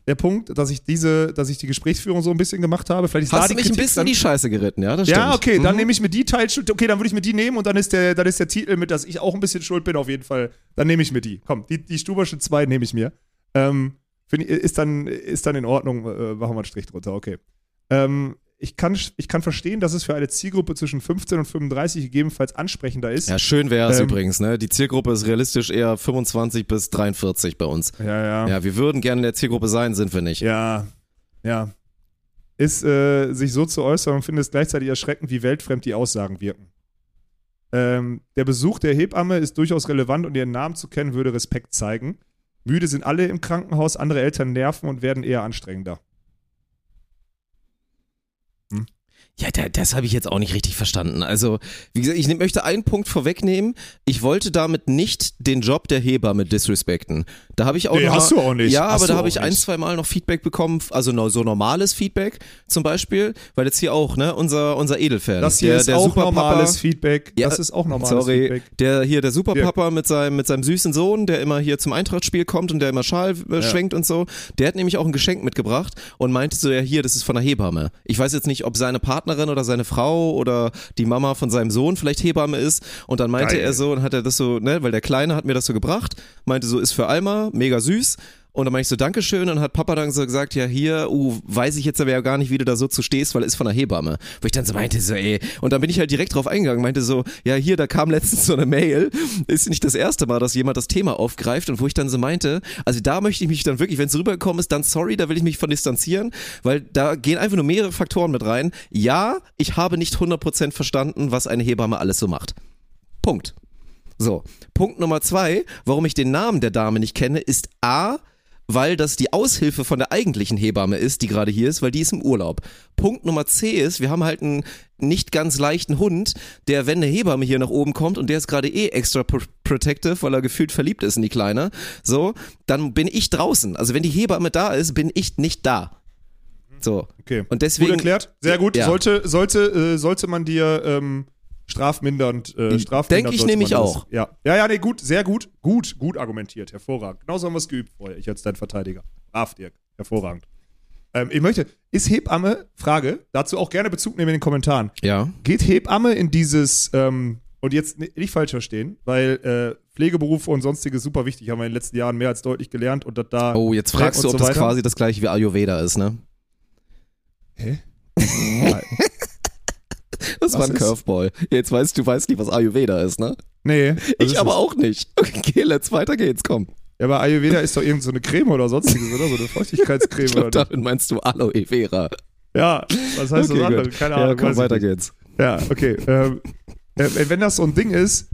der Punkt, dass ich diese, dass ich die Gesprächsführung so ein bisschen gemacht habe. Vielleicht ist da Hast die du mich ein Kritik bisschen dann, in die Scheiße geritten, ja? Das Ja, stimmt. okay, dann Mhm. nehme ich mir die Teilschuld. Okay, dann würde ich mir die nehmen und dann ist der, dann ist der Titel mit, dass ich auch ein bisschen schuld bin, auf jeden Fall. Dann nehme ich mir die. Komm, die, die Stubersche 2 nehme ich mir. Ähm, find ist, dann, ist dann in Ordnung. Äh, machen wir einen Strich drunter, okay. Ähm, ich, kann, ich kann verstehen, dass es für eine Zielgruppe zwischen 15 und 35 gegebenenfalls ansprechender ist. Ja, schön wäre es Ähm, übrigens, ne? Die Zielgruppe ist realistisch eher 25 bis 43 bei uns. ja. Ja, Ja, wir würden gerne in der Zielgruppe sein, sind wir nicht. ja. ja. Ist, äh, sich so zu äußern und finde es gleichzeitig erschreckend, wie weltfremd die Aussagen wirken. Ähm, der Besuch der Hebamme ist durchaus relevant und ihren Namen zu kennen würde Respekt zeigen. Müde sind alle im Krankenhaus, andere Eltern nerven und werden eher anstrengender. Ja, da, das habe ich jetzt auch nicht richtig verstanden. Also, wie gesagt, ich möchte einen Punkt vorwegnehmen. Ich wollte damit nicht den Job der Hebamme disrespekten. Da habe ich auch Nee, noch hast mal, du auch nicht. Ja, Hast aber da habe ich ein, nicht. zwei Mal noch Feedback bekommen, also so normales Feedback zum Beispiel, weil jetzt hier auch, ne, unser, unser Edelfan. Das hier der, ist der auch Superpapa- normales Feedback. Ja, das ist auch normales Sorry, Feedback. der hier, der Superpapa mit seinem, mit seinem süßen Sohn, der immer hier zum Eintrachtspiel kommt und der immer Schal äh, schwenkt und so, der hat nämlich auch ein Geschenk mitgebracht und meinte so, ja hier, das ist von der Hebamme. Ich weiß jetzt nicht, ob seine Partnerin oder seine Frau oder die Mama von seinem Sohn vielleicht Hebamme ist und dann meinte Geil. er so und hat er das so, ne, weil der Kleine hat mir das so gebracht, meinte so, ist für Alma, mega süß. Und dann meinte ich so, Dankeschön. Und hat Papa dann so gesagt, ja, hier, uh, weiß ich jetzt aber ja gar nicht, wie du da so zu stehst, weil er ist von der Hebamme. Wo ich dann so meinte, so, ey. Und dann bin ich halt direkt drauf eingegangen, meinte so, ja, hier, da kam letztens so eine Mail. Ist nicht das erste Mal, dass jemand das Thema aufgreift. Und wo ich dann so meinte, also da möchte ich mich dann wirklich, wenn es rübergekommen ist, dann sorry, da will ich mich von distanzieren, weil da gehen einfach nur mehrere Faktoren mit rein. Ja, ich habe nicht 100% verstanden, was eine Hebamme alles so macht. Punkt. So, Punkt Nummer zwei, warum ich den Namen der Dame nicht kenne, ist A, weil das die Aushilfe von der eigentlichen Hebamme ist, die gerade hier ist, weil die ist im Urlaub. Punkt Nummer C ist, wir haben halt einen nicht ganz leichten Hund, der, wenn eine Hebamme hier nach oben kommt und der ist gerade eh extra pro protective, weil er gefühlt verliebt ist in die Kleine, so, dann bin ich draußen. Also wenn die Hebamme da ist, bin ich nicht da. So. Okay. Und deswegen. gut erklärt. Sehr gut. Ja. Sollte, sollte, äh, sollte man dir ähm, strafmindernd, äh, strafmindernd Denk ich nämlich das- auch. Ja. ja, ja, nee, gut, sehr gut. Gut, gut argumentiert. Hervorragend. Genauso haben wir es geübt vorher. Ich als dein Verteidiger. Brav, Dirk. Hervorragend. Ähm, ich möchte, ist Hebamme, Frage, dazu auch gerne Bezug nehmen in den Kommentaren. Ja. Geht Hebamme in dieses, ähm, und jetzt ni- nicht falsch verstehen, weil äh, Pflegeberufe und sonstiges super wichtig, haben wir in den letzten Jahren mehr als deutlich gelernt und dass da. Oh, jetzt fragst du, ob so das quasi das gleiche wie Ayurveda ist, ne? Hä? Das war ein ist- Curveball. Jetzt weißt du, weißt nicht, was Ayurveda ist, ne? Nee. Ich aber das? auch nicht. Okay, let's weiter geht's, komm. Ja, aber Ayurveda ist doch irgend so eine Creme oder sonstiges, oder? So eine Feuchtigkeitscreme Ich oder damit meinst du Aloe Vera. Ja, was heißt Okay, das andere? Keine Ja, Ahnung. komm, weiß ich weiter geht's. Ja, okay. Ähm, äh, wenn das so ein Ding ist,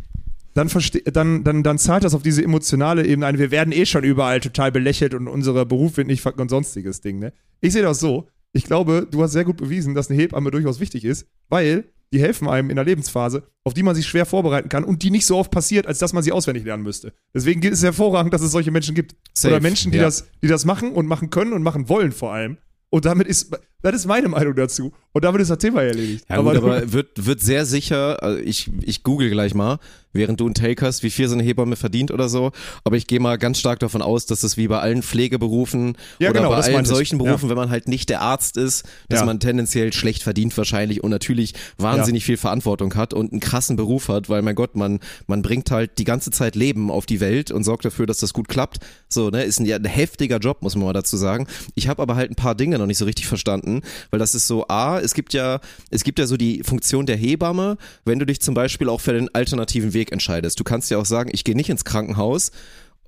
dann, dann, dann, dann zahlt das auf diese emotionale Ebene ein. Wir werden eh schon überall total belächelt und unser Beruf wird nicht und sonstiges Ding. Ne? Ich sehe das so. Ich glaube, du hast sehr gut bewiesen, dass eine Hebamme durchaus wichtig ist, weil die helfen einem in der Lebensphase, auf die man sich schwer vorbereiten kann und die nicht so oft passiert, als dass man sie auswendig lernen müsste. Deswegen ist es hervorragend, dass es solche Menschen gibt. Safe, Oder Menschen, die, ja. das, die das machen und machen können und machen wollen vor allem. Und damit ist, das ist meine Meinung dazu. Und damit ist das Thema erledigt. Ja, gut, aber wird, wird sehr sicher, also ich, ich google gleich mal, während du einen Take hast, wie viel so eine Hebamme verdient oder so. Aber ich gehe mal ganz stark davon aus, dass es wie bei allen Pflegeberufen Ja, oder genau, bei das allen meinte ich. solchen Berufen, wenn man halt nicht der Arzt ist, dass Ja. man tendenziell schlecht verdient wahrscheinlich und natürlich wahnsinnig viel Verantwortung hat und einen krassen Beruf hat, weil mein Gott, man, man bringt halt die ganze Zeit Leben auf die Welt und sorgt dafür, dass das gut klappt. So, ne, ist ein, ja, ein heftiger Job, muss man mal dazu sagen. Ich habe aber halt ein paar Dinge noch nicht so richtig verstanden, weil das ist so, A, es gibt ja, es gibt ja so die Funktion der Hebamme, wenn du dich zum Beispiel auch für den alternativen Weg entscheidest. Du kannst ja auch sagen, ich gehe nicht ins Krankenhaus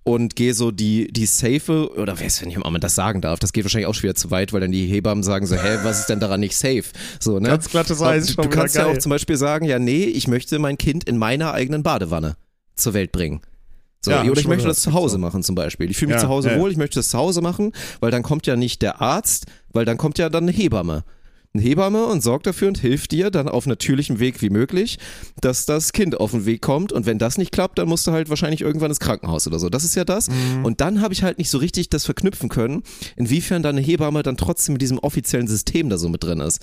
und gehe so die, die safe, oder wer ist, wenn ich mal das sagen darf, das geht wahrscheinlich auch schwer zu weit, weil dann die Hebammen sagen so, hä, was ist denn daran nicht safe? So, ne? Ganz glattes Eis, Du, schon du wieder kannst ja geil. auch zum Beispiel sagen, ja, nee, ich möchte mein Kind in meiner eigenen Badewanne zur Welt bringen. So, Ja, oder ich schon möchte gehört. das zu Hause machen zum Beispiel. Ich fühle mich Ja, zu Hause ja, ja. wohl, ich möchte das zu Hause machen, weil dann kommt ja nicht der Arzt, weil dann kommt ja dann eine Hebamme. Eine Hebamme und sorgt dafür und hilft dir dann auf natürlichem Weg wie möglich, dass das Kind auf den Weg kommt. Und wenn das nicht klappt, dann musst du halt wahrscheinlich irgendwann ins Krankenhaus oder so. Das ist ja das. Mhm. Und dann habe ich halt nicht so richtig das verknüpfen können, inwiefern dann eine Hebamme dann trotzdem mit diesem offiziellen System da so mit drin ist.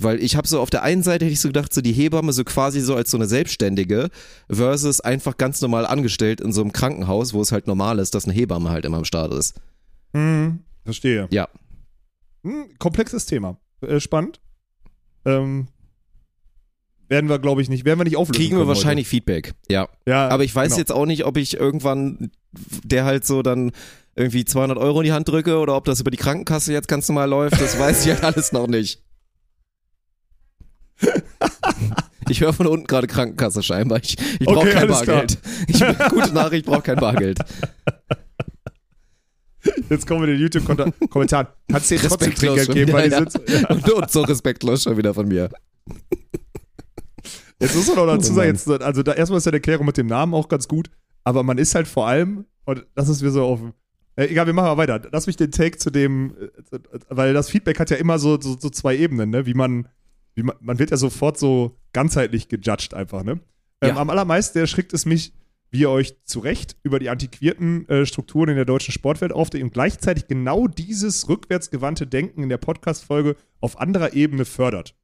Weil ich habe so auf der einen Seite hätte ich so gedacht, so die Hebamme so quasi so als so eine Selbstständige versus einfach ganz normal angestellt in so einem Krankenhaus, wo es halt normal ist, dass eine Hebamme halt immer am Start ist. Hm, verstehe. Ja. Hm, komplexes Thema. Äh, spannend. Ähm, werden wir, glaube ich, nicht, werden wir nicht auflösen Kriegen wir wahrscheinlich Feedback. Ja. Heute. Ja, Aber ich weiß genau. jetzt auch nicht, ob ich irgendwann der halt so dann irgendwie 200 Euro in die Hand drücke oder ob das über die Krankenkasse jetzt ganz normal läuft. Das weiß ich halt alles noch nicht. Ich höre von unten gerade Krankenkasse scheinbar. Ich, ich brauche Okay, kein klar. Bargeld. Ich, gute Nachricht, ich brauche kein Bargeld. Jetzt kommen wir in den YouTube-Kommentaren. Kannst du dir trotzdem Trinkgeld geben, weil die ja. sitzen. Ja. Und, und so respektlos schon wieder von mir. Jetzt muss man auch dazu Oh sagen, jetzt, also da erstmal ist ja die Erklärung mit dem Namen auch ganz gut, aber man ist halt vor allem, und das ist mir so auf. Äh, egal, wir machen mal weiter. Lass mich den Take zu dem, äh, weil das Feedback hat ja immer so, so, so zwei Ebenen, ne? Wie man, wie man, man wird ja sofort so ganzheitlich gejudged einfach, ne? Ähm, Ja. Am allermeisten erschrickt es mich, wie ihr euch zu Recht über die antiquierten äh, Strukturen in der deutschen Sportwelt aufdeckt und gleichzeitig genau dieses rückwärtsgewandte Denken in der Podcast-Folge auf anderer Ebene fördert.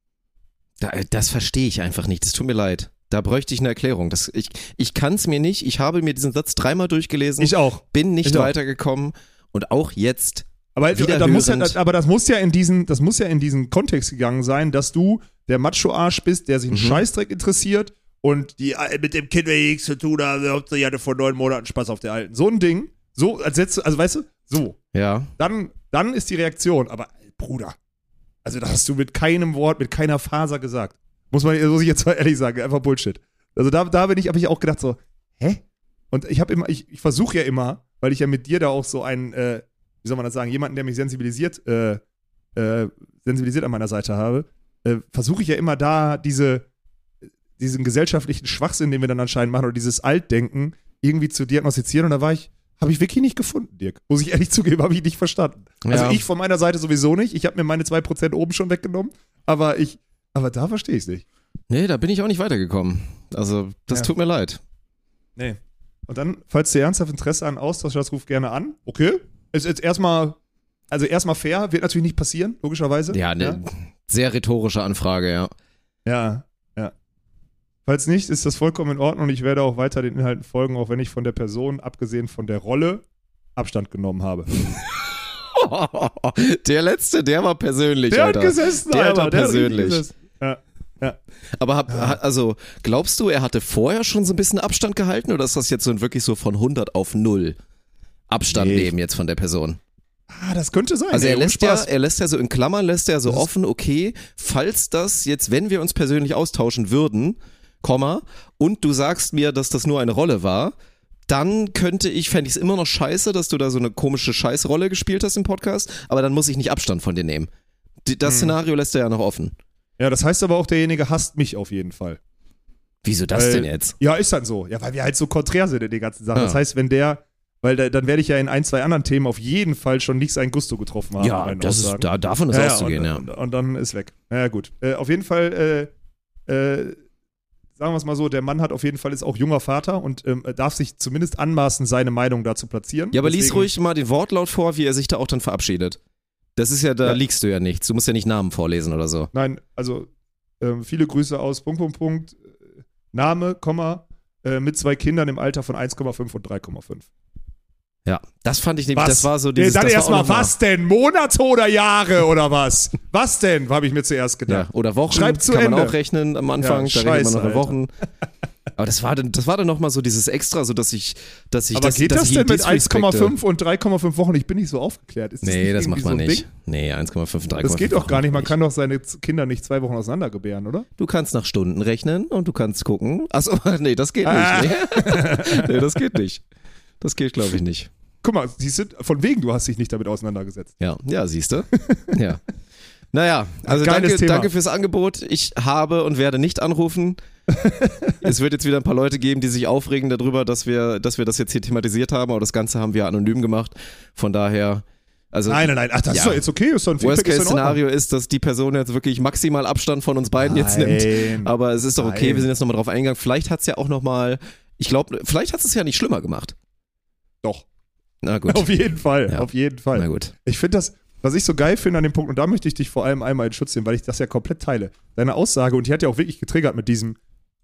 Da, das verstehe ich einfach nicht. Das tut mir leid. Da bräuchte ich eine Erklärung. Das, ich ich kann es mir nicht. Ich habe mir diesen Satz dreimal durchgelesen, Ich auch. bin nicht ich auch. weitergekommen und auch jetzt. Aber, Wiederhörend. da muss ja, aber das muss ja in diesen, das muss ja in diesen Kontext gegangen sein, dass du der Macho-Arsch bist, der sich einen Mhm. Scheißdreck interessiert und die äh, mit dem Kind will ich nichts zu tun haben, Hauptsache hatte vor neun Monaten Spaß auf der alten. So ein Ding, so, als hättest du, also weißt du, so, Ja. dann, dann ist die Reaktion, aber Bruder, also da hast du mit keinem Wort, mit keiner Faser gesagt. Muss man, muss ich jetzt mal ehrlich sagen, einfach Bullshit. Also da, da bin ich, habe ich auch gedacht so, hä? Und ich habe immer, ich, ich versuche ja immer, weil ich ja mit dir da auch so einen, äh, wie soll man das sagen, jemanden, der mich sensibilisiert, äh, äh, sensibilisiert an meiner Seite habe, äh, versuche ich ja immer da diese, diesen gesellschaftlichen Schwachsinn, den wir dann anscheinend machen, oder dieses Altdenken irgendwie zu diagnostizieren. Und da war ich, habe ich wirklich nicht gefunden, Dirk. Muss ich ehrlich zugeben, habe ich nicht verstanden. Also Ja. ich von meiner Seite sowieso nicht. Ich habe mir meine 2% oben schon weggenommen, aber ich, aber da verstehe ich es nicht. Nee, da bin ich auch nicht weitergekommen. Also, das Ja. tut mir leid. Nee. Und dann, falls du ernsthaft Interesse an Austausch hast, ruf gerne an. Okay. Ist jetzt erstmal, also erstmal fair, wird natürlich nicht passieren, logischerweise. Ja, eine sehr rhetorische Anfrage, ja. Ja, ja. Falls nicht, ist das vollkommen in Ordnung und ich werde auch weiter den Inhalten folgen, auch wenn ich von der Person, abgesehen von der Rolle, Abstand genommen habe. Der letzte, der war persönlich, Der Alter. hat gesessen, Der Alter. war der hat persönlich. gesessen. Ja. Aber hab, ha- also, glaubst du, er hatte vorher schon so ein bisschen Abstand gehalten oder ist das jetzt so wirklich so von 100 auf 0 Abstand Nee. nehmen jetzt von der Person? Ah, das könnte sein. Also ey, er ohne lässt ja, er lässt ja so in Klammern, lässt er so Das offen, okay, falls das jetzt, wenn wir uns persönlich austauschen würden, Komma, und du sagst mir, dass das nur eine Rolle war, dann könnte ich, fände ich es immer noch scheiße, dass du da so eine komische Scheißrolle gespielt hast im Podcast, aber dann muss ich nicht Abstand von dir nehmen. Das Hm. Szenario lässt er ja noch offen. Ja, das heißt aber auch, derjenige hasst mich auf jeden Fall. Wieso das Weil- denn jetzt? Ja, ist dann so. Ja, weil wir halt so konträr sind in den ganzen Sachen. Ja. Das heißt, wenn der, weil da, dann werde ich ja in ein, zwei anderen Themen auf jeden Fall schon nicht sein Gusto getroffen haben. Ja, das ist, da, davon ist ja, auszugehen, und, ja. Und, und dann ist weg. Ja, gut. Äh, auf jeden Fall, äh, äh, sagen wir es mal so, der Mann hat auf jeden Fall ist auch junger Vater und ähm, darf sich zumindest anmaßen, seine Meinung dazu platzieren. Ja, aber lies ruhig mal den Wortlaut vor, wie er sich da auch dann verabschiedet. Das ist ja, da Ja. liegst du ja nichts. Du musst ja nicht Namen vorlesen oder so. Nein, also ähm, viele Grüße aus Punkt, Punkt, Punkt. äh, Name, Komma, äh, mit zwei Kindern im Alter von 1,5 und 3,5. Ja, das fand ich nämlich, das war so Nee, dieses. dann das war auch erstmal, was denn? Monate oder Jahre oder was? Was denn? Habe ich mir zuerst Ja, gedacht. oder Wochen Schreib zu kann man Ende. auch rechnen am Anfang, Ja, da rechnet man noch in Alter. Wochen. Aber das war dann, das war dann nochmal so dieses Extra, so dass ich, dass ich Aber dass, geht dass das denn mit Disrespekte- 1,5 und 3,5 Wochen? Ich bin nicht so aufgeklärt. Ist Nee, nicht das irgendwie macht man so nicht. Ding? Nee, 1,5, 3,5. Das geht doch gar nicht. Man Wochen kann doch seine Kinder nicht zwei Wochen auseinander gebären, oder? Du kannst nach Stunden rechnen und du kannst gucken. Achso, nee, das geht Ah. nicht. Nee. nee, das geht nicht. Das geht, glaube ich, nicht. Guck mal, siehst du, von wegen, du hast dich nicht damit auseinandergesetzt. Ja, ja, siehst du. ja. Naja, also danke, Thema. danke fürs Angebot. Ich habe und werde nicht anrufen. es wird jetzt wieder ein paar Leute geben, die sich aufregen darüber, dass wir, dass wir das jetzt hier thematisiert haben, aber das Ganze haben wir anonym gemacht. Von daher, also Nein, nein, nein. Ach, das Ja. ist doch jetzt okay. Ist doch ein in Ordnung. Worst-Case-Szenario ist, dass die Person jetzt wirklich maximal Abstand von uns beiden jetzt nimmt. Nein. Aber es ist doch okay, Nein. wir sind jetzt nochmal drauf eingegangen. Vielleicht hat es ja auch nochmal, ich glaube, vielleicht hat es ja nicht schlimmer gemacht. Doch. Na gut. Auf jeden Fall. Ja. Auf jeden Fall. Na gut. Ich finde das, was ich so geil finde an dem Punkt, und da möchte ich dich vor allem einmal in Schutz nehmen, weil ich das ja komplett teile. Deine Aussage, und die hat ja auch wirklich getriggert mit diesem,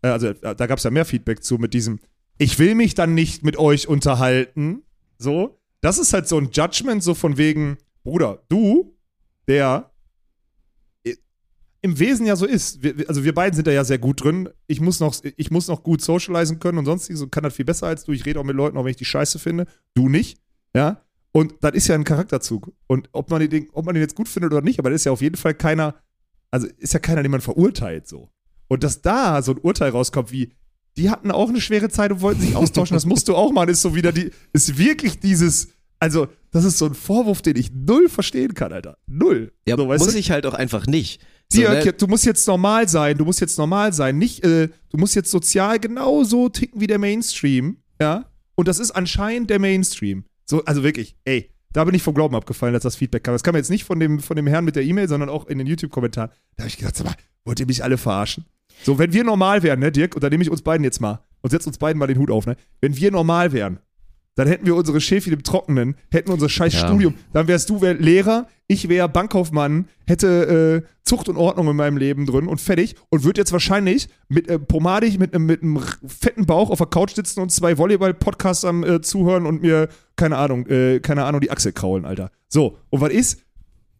äh, also äh, da gab es ja mehr Feedback zu, mit diesem, ich will mich dann nicht mit euch unterhalten. So. Das ist halt so ein Judgment, so von wegen, Bruder, du, der im Wesen ja so ist. Wir, also wir beiden sind da ja sehr gut drin. Ich muss noch, ich muss noch gut socialisen können und sonstiges und kann das viel besser als du. Ich rede auch mit Leuten, auch wenn ich die scheiße finde. Du nicht. Ja. Und das ist ja ein Charakterzug. Und ob man den, ob man den jetzt gut findet oder nicht, aber das ist ja auf jeden Fall keiner, also ist ja keiner, den man verurteilt so. Und dass da so ein Urteil rauskommt wie, die hatten auch eine schwere Zeit und wollten sich austauschen, das musst du auch machen, ist so wieder die, ist wirklich dieses, also, das ist so ein Vorwurf, den ich null verstehen kann, Alter. Null. Ja, so, weißt muss du? ich halt auch einfach nicht. So, Dirk, ne? du musst jetzt normal sein, du musst jetzt normal sein, nicht, äh, du musst jetzt sozial genauso ticken wie der Mainstream, ja? Und das ist anscheinend der Mainstream. So, also wirklich, ey, da bin ich vom Glauben abgefallen, als das Feedback kam. Das kam jetzt nicht von dem, von dem Herrn mit der E-Mail, sondern auch in den YouTube-Kommentaren. Da habe ich gedacht, sag mal, wollt ihr mich alle verarschen? So, wenn wir normal wären, ne, Dirk, und da nehme ich uns beiden jetzt mal und setze uns beiden mal den Hut auf, ne? Wenn wir normal wären, dann hätten wir unsere Schäfchen im Trockenen, hätten unser scheiß Ja. Studium, dann wärst du wär Lehrer, ich wäre Bankkaufmann, hätte äh, Zucht und Ordnung in meinem Leben drin und fertig und würde jetzt wahrscheinlich mit äh, pomadig, mit einem mit einem fetten Bauch auf der Couch sitzen und zwei Volleyball-Podcasts am äh, zuhören und mir, keine Ahnung, äh, keine Ahnung, die Achsel kraulen, Alter. So, und was ist?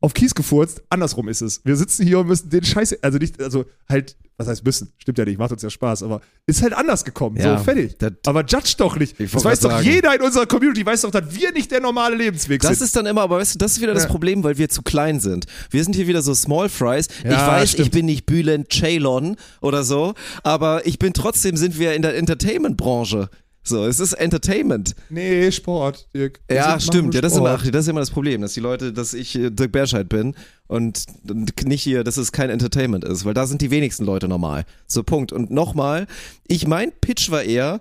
Auf Kies gefurzt, andersrum ist es. Wir sitzen hier und müssen den Scheiß, also nicht, also halt, was heißt müssen? Stimmt ja nicht, macht uns ja Spaß, aber ist halt anders gekommen. Ja, so, fertig. das- aber judge doch nicht. Ich Das weiß doch sagen. jeder in unserer Community, weiß doch, dass wir nicht der normale Lebensweg Das sind. ist dann immer, aber weißt du, das ist wieder das Ja. Problem, weil wir zu klein sind. Wir sind hier wieder so Small Fries. ich Ja, weiß, ich stimmt. bin nicht Bülent Ceylan oder so, aber ich bin trotzdem, sind wir in der Entertainment-Branche. So, es ist Entertainment. nee, Sport, Dirk. Wir Ja, stimmt. Ja, das ist, immer, ach, das ist immer das Problem, dass die Leute, dass ich äh, Dirk Berscheid bin und und nicht hier, dass es kein Entertainment ist, weil da sind die wenigsten Leute normal. So, Punkt. Und nochmal, ich mein Pitch war eher,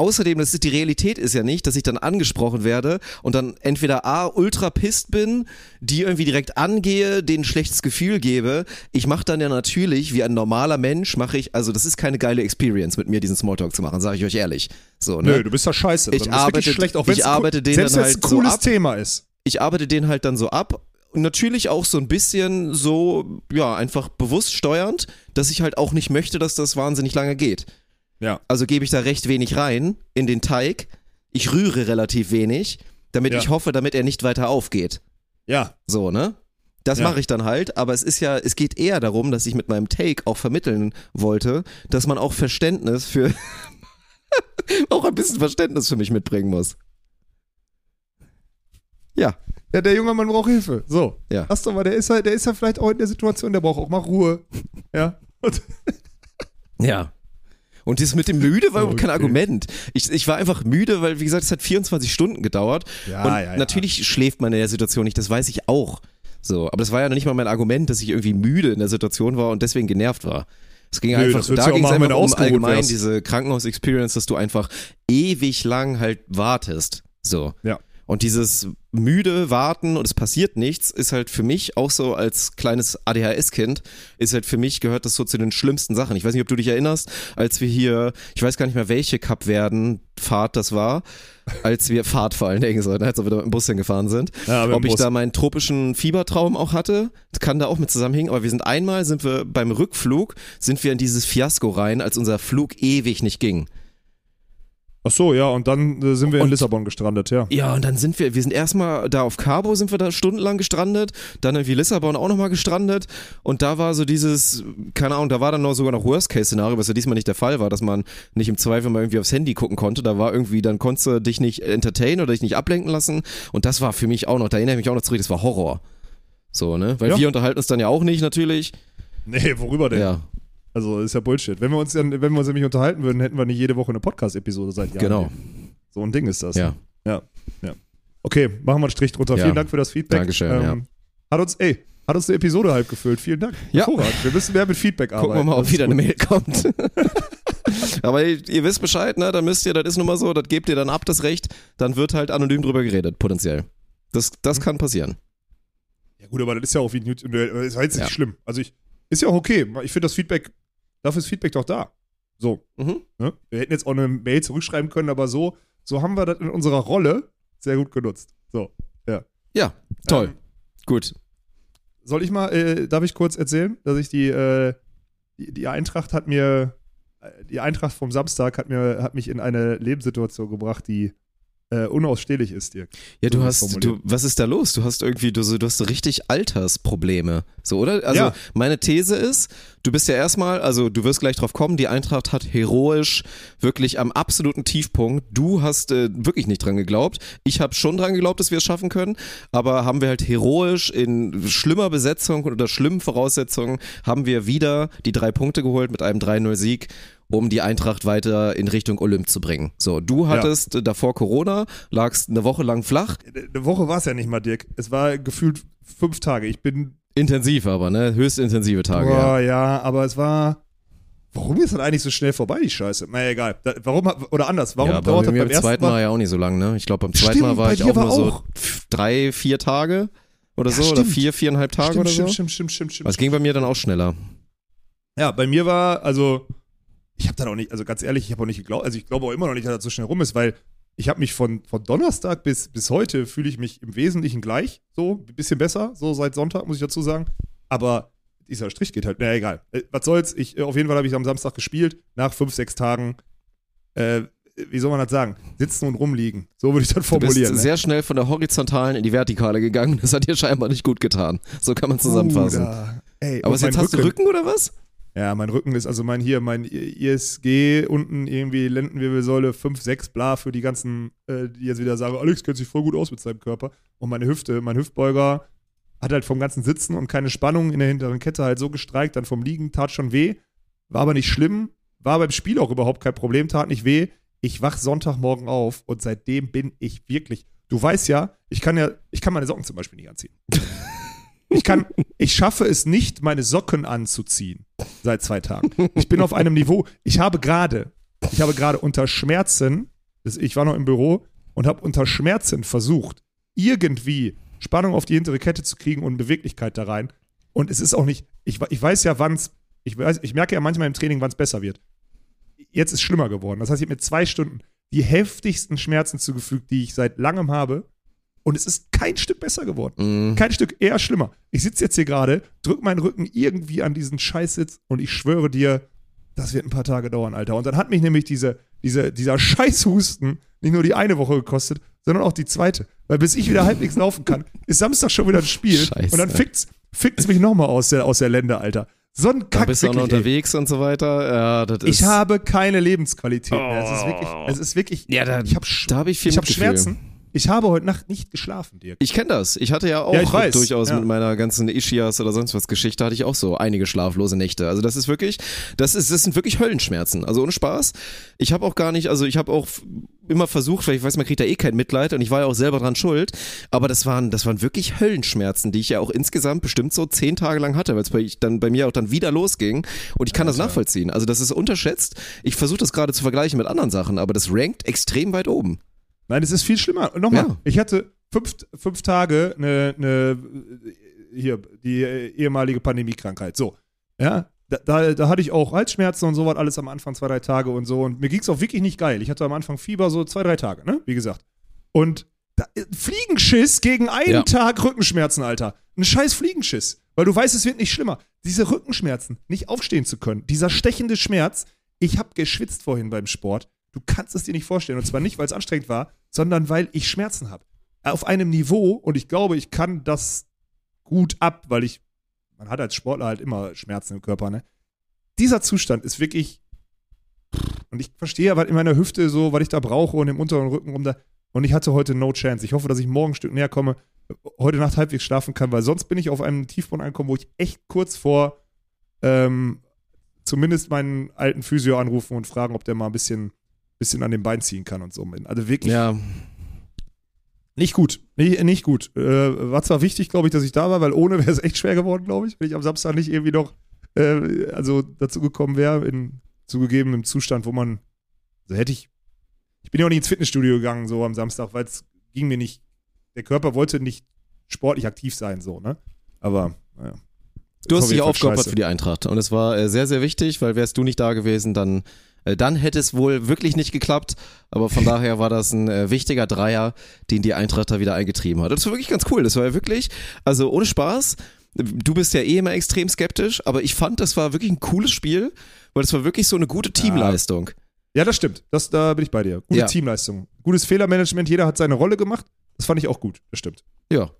Außerdem, das ist, die Realität ist ja nicht, dass ich dann angesprochen werde und dann entweder A, ultra pisst bin, die irgendwie direkt angehe, denen ein schlechtes Gefühl gebe. Ich mache dann ja natürlich, wie ein normaler Mensch, mache ich, also das ist keine geile Experience, mit mir diesen Smalltalk zu machen, sage ich euch ehrlich. So, ne? Nö, du bist doch scheiße. Ich arbeite- schlecht, auch ich arbeite den Selbst dann halt ein so cooles ab. Thema ist. ich arbeite den halt dann so ab. Und natürlich auch so ein bisschen so, ja, einfach bewusst steuernd, dass ich halt auch nicht möchte, dass das wahnsinnig lange geht. Ja. Also gebe ich da recht wenig rein in den Teig. Ich rühre relativ wenig, damit Ja. ich hoffe, damit er nicht weiter aufgeht. Ja. So, ne? Das Ja. mache ich dann halt, aber es ist ja, es geht eher darum, dass ich mit meinem Take auch vermitteln wollte, dass man auch Verständnis für, auch ein bisschen Verständnis für mich mitbringen muss. Ja. Ja, der junge Mann braucht Hilfe. So. Ja. Lass doch mal, der ist ja, der ist ja vielleicht auch in der Situation, der braucht auch mal Ruhe. Ja. Und, Ja. Und das mit dem müde war überhaupt kein Okay. Argument. Ich, ich war einfach müde, weil, wie gesagt, es hat 24 Stunden gedauert. Ja, und ja, ja. natürlich schläft man in der Situation nicht, das weiß ich auch. So, aber das war ja noch nicht mal mein Argument, dass ich irgendwie müde in der Situation war und deswegen genervt war. Es ging Nö, einfach, da ging es einfach um allgemein wärst. diese Krankenhaus-Experience, dass du einfach ewig lang halt wartest. So. Ja. Und dieses müde Warten und es passiert nichts, ist halt für mich auch so als kleines ADHS-Kind, ist halt für mich gehört das so zu den schlimmsten Sachen. Ich weiß nicht, ob du dich erinnerst, als wir hier, ich weiß gar nicht mehr, welche Kapverden-Fahrt das war, als wir Fahrt vor allen Dingen, so, ne, als wir da mit dem Bus hingefahren sind. Ja, ob ich Bus. da meinen tropischen Fiebertraum auch hatte, kann da auch mit zusammenhängen, aber wir sind einmal, sind wir beim Rückflug, sind wir in dieses Fiasko rein, als unser Flug ewig nicht ging. Ach so, ja, und dann äh, sind wir in Und- Lissabon gestrandet, ja. Ja, und dann sind wir, wir sind erstmal da auf Cabo, sind wir da stundenlang gestrandet, dann irgendwie Lissabon auch nochmal gestrandet und da war so dieses, keine Ahnung, da war dann noch sogar noch Worst-Case-Szenario, was ja diesmal nicht der Fall war, dass man nicht im Zweifel mal irgendwie aufs Handy gucken konnte, da war irgendwie, dann konntest du dich nicht entertainen oder dich nicht ablenken lassen und das war für mich auch noch, da erinnere ich mich auch noch zurück, das war Horror. So, ne? Weil Ja. wir unterhalten uns dann ja auch nicht, natürlich. Nee, worüber denn? Ja, Also ist ja Bullshit. Wenn wir uns dann, wenn wir uns nämlich unterhalten würden, hätten wir nicht jede Woche eine Podcast-Episode seit Jahren. genau. So ein Ding ist das. Ja. Ja. ja. Okay, machen wir einen Strich drunter. Ja. Vielen Dank für das Feedback. Dankeschön, ja. Hat uns, ey, hat uns eine Episode halb gefüllt. Vielen Dank. Ja. Hervorragend. Wir müssen mehr mit Feedback arbeiten. Gucken wir mal, ob wieder eine gut. Mail kommt. Aber ihr, ihr wisst Bescheid, ne? Dann müsst ihr, das ist nun mal so, das gebt ihr dann ab, das Recht, dann wird halt anonym drüber geredet, potenziell. Das, das Mhm. kann passieren. Ja, gut, aber das ist ja auch wie ein YouTube. Das ist jetzt nicht Ja. schlimm. Also ich, ist ja auch okay. Ich finde das Feedback, dafür ist Feedback doch da. So. Mhm. Ne? Wir hätten jetzt auch eine Mail zurückschreiben können, aber so, so haben wir das in unserer Rolle sehr gut genutzt. So. Ja, toll. Ähm, Gut. Soll ich mal, äh, darf ich kurz erzählen, dass ich die, äh, die, die Eintracht hat mir, äh, die Eintracht vom Samstag hat mir, hat mich in eine Lebenssituation gebracht, die äh, unausstehlich ist, Dirk. Ja, du hast, du, was ist da los? Du hast irgendwie, du, so- du hast so richtig Altersprobleme. So, oder? Also, Ja. meine These ist, du bist ja erstmal, also du wirst gleich drauf kommen, die Eintracht hat heroisch wirklich am absoluten Tiefpunkt. Du hast äh, wirklich nicht dran geglaubt. Ich habe schon dran geglaubt, dass wir es schaffen können, aber haben wir halt heroisch in schlimmer Besetzung oder schlimmen Voraussetzungen haben wir wieder die drei Punkte geholt mit einem 3-0-Sieg um die Eintracht weiter in Richtung Olymp zu bringen. So, du hattest äh, davor Corona, lagst eine Woche lang flach, Eine Woche war es ja nicht mal, Dirk. Es war gefühlt fünf Tage. Ich bin, Intensiv aber, ne? Höchst intensive Tage. ja. boah, ja. aber es war, warum ist das eigentlich so schnell vorbei, die Scheiße? naja, egal. Da, warum, oder anders, warum ja, dauert das bei beim beim zweiten Mal? Mal ja auch nicht so lang, ne? Ich glaube, beim zweiten Stimmt, Mal war ich auch war nur so auch. f- drei, vier Tage oder Ja, so, oder stimmt. vier, viereinhalb Tage stimmt, oder stimmt, so. stimmt, stimmt, stimmt, stimmt. Aber es ging bei mir dann auch schneller. Ja, bei mir war, also, ich habe dann auch nicht, also ganz ehrlich, ich habe auch nicht geglaubt, also ich glaube auch immer noch nicht, dass das so schnell rum ist, weil ich habe mich von, von Donnerstag bis, bis heute fühle ich mich im Wesentlichen gleich, so, ein bisschen besser, so seit Sonntag, muss ich dazu sagen. Aber dieser Strich geht halt, naja, egal. Äh, was soll's, ich, äh, auf jeden Fall habe ich am Samstag gespielt, nach fünf, sechs Tagen, äh, wie soll man das sagen? Sitzen und rumliegen. So würde ich das Du bist formulieren. ne? sehr schnell von der horizontalen in die vertikale gegangen. Das hat dir scheinbar nicht gut getan. So kann man zusammenfassen. Bruder. Ey, Aber jetzt hast du Rücken oder was? Ja, mein Rücken ist, also mein hier, mein ISG unten irgendwie Lendenwirbelsäule 5, 6, bla für die ganzen, äh, die jetzt wieder sagen, Alex kennt sich voll gut aus mit seinem Körper. Und meine Hüfte, mein Hüftbeuger hat halt vom ganzen Sitzen und keine Spannung in der hinteren Kette halt so gestreikt, dann vom Liegen, tat schon weh, war aber nicht schlimm, war beim Spiel auch überhaupt kein Problem, tat nicht weh. Ich wach Sonntagmorgen auf und seitdem bin ich wirklich, du weißt ja, ich kann ja, ich kann meine Socken zum Beispiel nicht anziehen. Ich kann, ich schaffe es nicht, meine Socken anzuziehen seit zwei Tagen. Ich bin auf einem Niveau. Ich habe gerade, ich habe gerade unter Schmerzen, ich war noch im Büro und habe unter Schmerzen versucht, irgendwie Spannung auf die hintere Kette zu kriegen und Beweglichkeit da rein. Und es ist auch nicht, ich, ich weiß ja, wann es, ich, weiß- ich merke ja manchmal im Training, wann es besser wird. Jetzt ist es schlimmer geworden. Das heißt, ich habe mir zwei Stunden die heftigsten Schmerzen zugefügt, die ich seit langem habe. Und es ist kein Stück besser geworden. Mhm. Kein Stück eher schlimmer. Ich sitze jetzt hier gerade, drück meinen Rücken irgendwie an diesen Scheißsitz und ich schwöre dir, das wird ein paar Tage dauern, Alter. Und dann hat mich nämlich diese, diese, dieser Scheißhusten nicht nur die eine Woche gekostet, sondern auch die zweite. Weil bis ich wieder halbwegs laufen kann, ist Samstag schon wieder ein Spiel. Scheiße. Und dann fickt's, fickt's mich nochmal aus der, aus der Lände, Alter. So ein Da Kack, bist du auch noch wirklich, ey. unterwegs und so weiter. Ja. Ich habe keine Lebensqualität mehr. Es ist wirklich, es ist wirklich, Ja, da- ich habe da habe ich hab. Schmerzen. Ich habe heute Nacht nicht geschlafen, Dirk. Ich kenne das. Ich hatte ja auch Ja, durchaus Ja. mit meiner ganzen Ischias oder sonst was Geschichte hatte ich auch so einige schlaflose Nächte. Also das ist wirklich, das ist, das sind wirklich Höllenschmerzen. Also ohne Spaß. Ich habe auch gar nicht, also ich habe auch immer versucht, weil ich weiß, man kriegt da eh kein Mitleid und ich war ja auch selber dran schuld. Aber das waren, das waren wirklich Höllenschmerzen, die ich ja auch insgesamt bestimmt so zehn Tage lang hatte, weil es bei, ich dann bei mir auch dann wieder losging. Und ich kann das nachvollziehen. Also das ist unterschätzt. Ich versuche das gerade zu vergleichen mit anderen Sachen, aber das rankt extrem weit oben. Nein, es ist viel schlimmer. Nochmal, Ja. ich hatte fünf, fünf Tage eine, eine, hier, die ehemalige Pandemiekrankheit. So, ja, da, da, da hatte ich auch Halsschmerzen und so was alles am Anfang, zwei, drei Tage und so. Und mir ging es auch wirklich nicht geil. Ich hatte am Anfang Fieber, so zwei, drei Tage, ne, wie gesagt. Und da, äh, Fliegenschiss gegen einen Ja. Tag Rückenschmerzen, Alter. Ein scheiß Fliegenschiss. Weil du weißt, es wird nicht schlimmer. Diese Rückenschmerzen, nicht aufstehen zu können, dieser stechende Schmerz. Ich habe geschwitzt vorhin beim Sport. Du kannst es dir nicht vorstellen. Und zwar nicht, weil es anstrengend war, sondern weil ich Schmerzen habe. Auf einem Niveau, und ich glaube, ich kann das gut ab, weil ich, man hat als Sportler halt immer Schmerzen im Körper, ne? Dieser Zustand ist wirklich, und ich verstehe, was in meiner Hüfte so, was ich da brauche und im unteren Rücken rum da. Und ich hatte heute no chance. Ich hoffe, dass ich morgen ein Stück näher komme, heute Nacht halbwegs schlafen kann, weil sonst bin ich auf einem Tiefpunkt angekommen, wo ich echt kurz vor ähm, zumindest meinen alten Physio anrufen und fragen, ob der mal ein bisschen, bisschen an den Bein ziehen kann und so. Also wirklich Ja, nicht gut. Nicht, nicht gut. Äh, war zwar wichtig, glaube ich, dass ich da war, weil ohne wäre es echt schwer geworden, glaube ich, wenn ich am Samstag nicht irgendwie noch äh, also dazu gekommen wäre, in zugegebenem Zustand, wo man, also hätte ich, ich bin ja auch nicht ins Fitnessstudio gegangen, so am Samstag, weil es ging mir nicht, der Körper wollte nicht sportlich aktiv sein, so, ne? Aber, naja. Du hast dich aufgeopfert für die Eintracht und es war äh, sehr, sehr wichtig, weil wärst du nicht da gewesen, dann, dann hätte es wohl wirklich nicht geklappt. Aber von daher war das ein äh, wichtiger Dreier, den die Eintracht da wieder eingetrieben hat. Das war wirklich ganz cool. Das war ja wirklich, also ohne Spaß. Du bist ja eh immer extrem skeptisch, aber ich fand, das war wirklich ein cooles Spiel, weil es war wirklich so eine gute Teamleistung. Ja, das stimmt. Das, da bin ich bei dir. Gute Ja. Teamleistung. Gutes Fehlermanagement, jeder hat seine Rolle gemacht. Das fand ich auch gut. Das stimmt. Ja.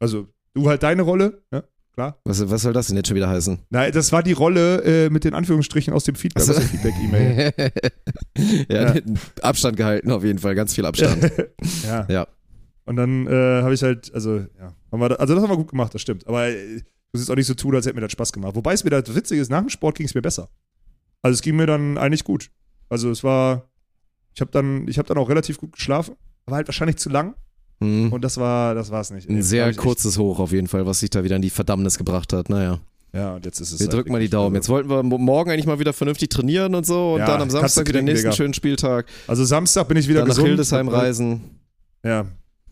Also, du halt deine Rolle, ne? Klar. Was, was soll das denn jetzt schon wieder heißen? Nein, das war die Rolle äh, mit den Anführungsstrichen aus dem Feedback, Ach so. aus der Feedback-E-Mail. ja, Ja. Abstand gehalten auf jeden Fall, ganz viel Abstand. ja. Ja. Und dann äh, habe ich halt, also, ja. Haben wir, also, das haben wir gut gemacht, das stimmt. Aber äh, ich muss jetzt auch nicht so tun, als hätte mir das Spaß gemacht. Wobei es mir das Witzige ist, nach dem Sport ging es mir besser. Also, es ging mir dann eigentlich gut. Also, es war, ich habe dann, ich habe dann auch relativ gut geschlafen. War halt wahrscheinlich zu lang. Hm. Und das war, das war es nicht. Ein Da sehr kurzes Hoch auf jeden Fall, was sich da wieder in die Verdammnis gebracht hat. Naja. Ja, und jetzt ist es. Wir halt drücken mal die Daumen. Jetzt Also, wollten wir mo- morgen eigentlich mal wieder vernünftig trainieren und so und Ja, dann am Samstag wieder knicken, nächsten Digga. schönen Spieltag. also Samstag bin ich wieder Dann nach gesund. Hildesheim reisen. Ja,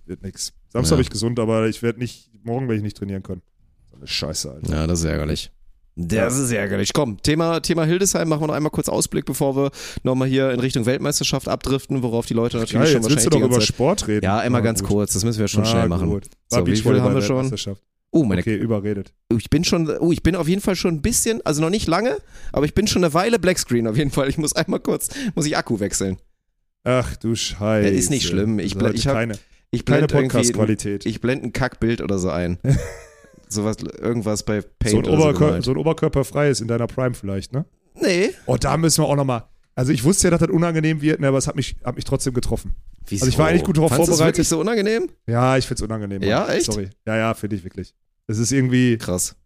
wird nix. Samstag Ja. bin ich gesund, aber ich werde nicht, morgen werde ich nicht trainieren können. So eine Scheiße, Alter. Ja, das ist ärgerlich. Das ist ärgerlich. Komm, Thema, Thema Hildesheim machen wir noch einmal kurz Ausblick, bevor wir nochmal hier in Richtung Weltmeisterschaft abdriften, worauf die Leute natürlich Geil, schon jetzt willst wahrscheinlich du die doch über Zeit. Sport reden. Ja, einmal Ah, ganz gut. kurz, das müssen wir schon Ah, schnell machen. Gut. So, War wie viel haben wir schon? Oh, meine, Okay, überredet. ich bin schon, oh, ich bin auf jeden Fall schon ein bisschen, also noch nicht lange, aber ich bin schon eine Weile Blackscreen auf jeden Fall. Ich muss einmal kurz, muss ich Akku wechseln. Ach du Scheiße. Ist nicht schlimm. Ich heute ich keine, Ich keine blende irgendwie, Podcast-Qualität. ich blende ein Kackbild oder so ein. Sowas, irgendwas bei Paint So ein, so Oberkör gemalt. so ein Oberkörperfrei ist in deiner Prime vielleicht, ne? Nee. Oh, da müssen wir auch nochmal. Also ich wusste ja, dass das unangenehm wird, ne, aber es hat mich, hat mich trotzdem getroffen. Wieso? Also ich war eigentlich gut darauf Fandst vorbereitet. wirklich so unangenehm? Ja, ich find's unangenehm. Mann. Ja, echt? Sorry. Ja, ja, finde ich wirklich. Es ist irgendwie, Krass.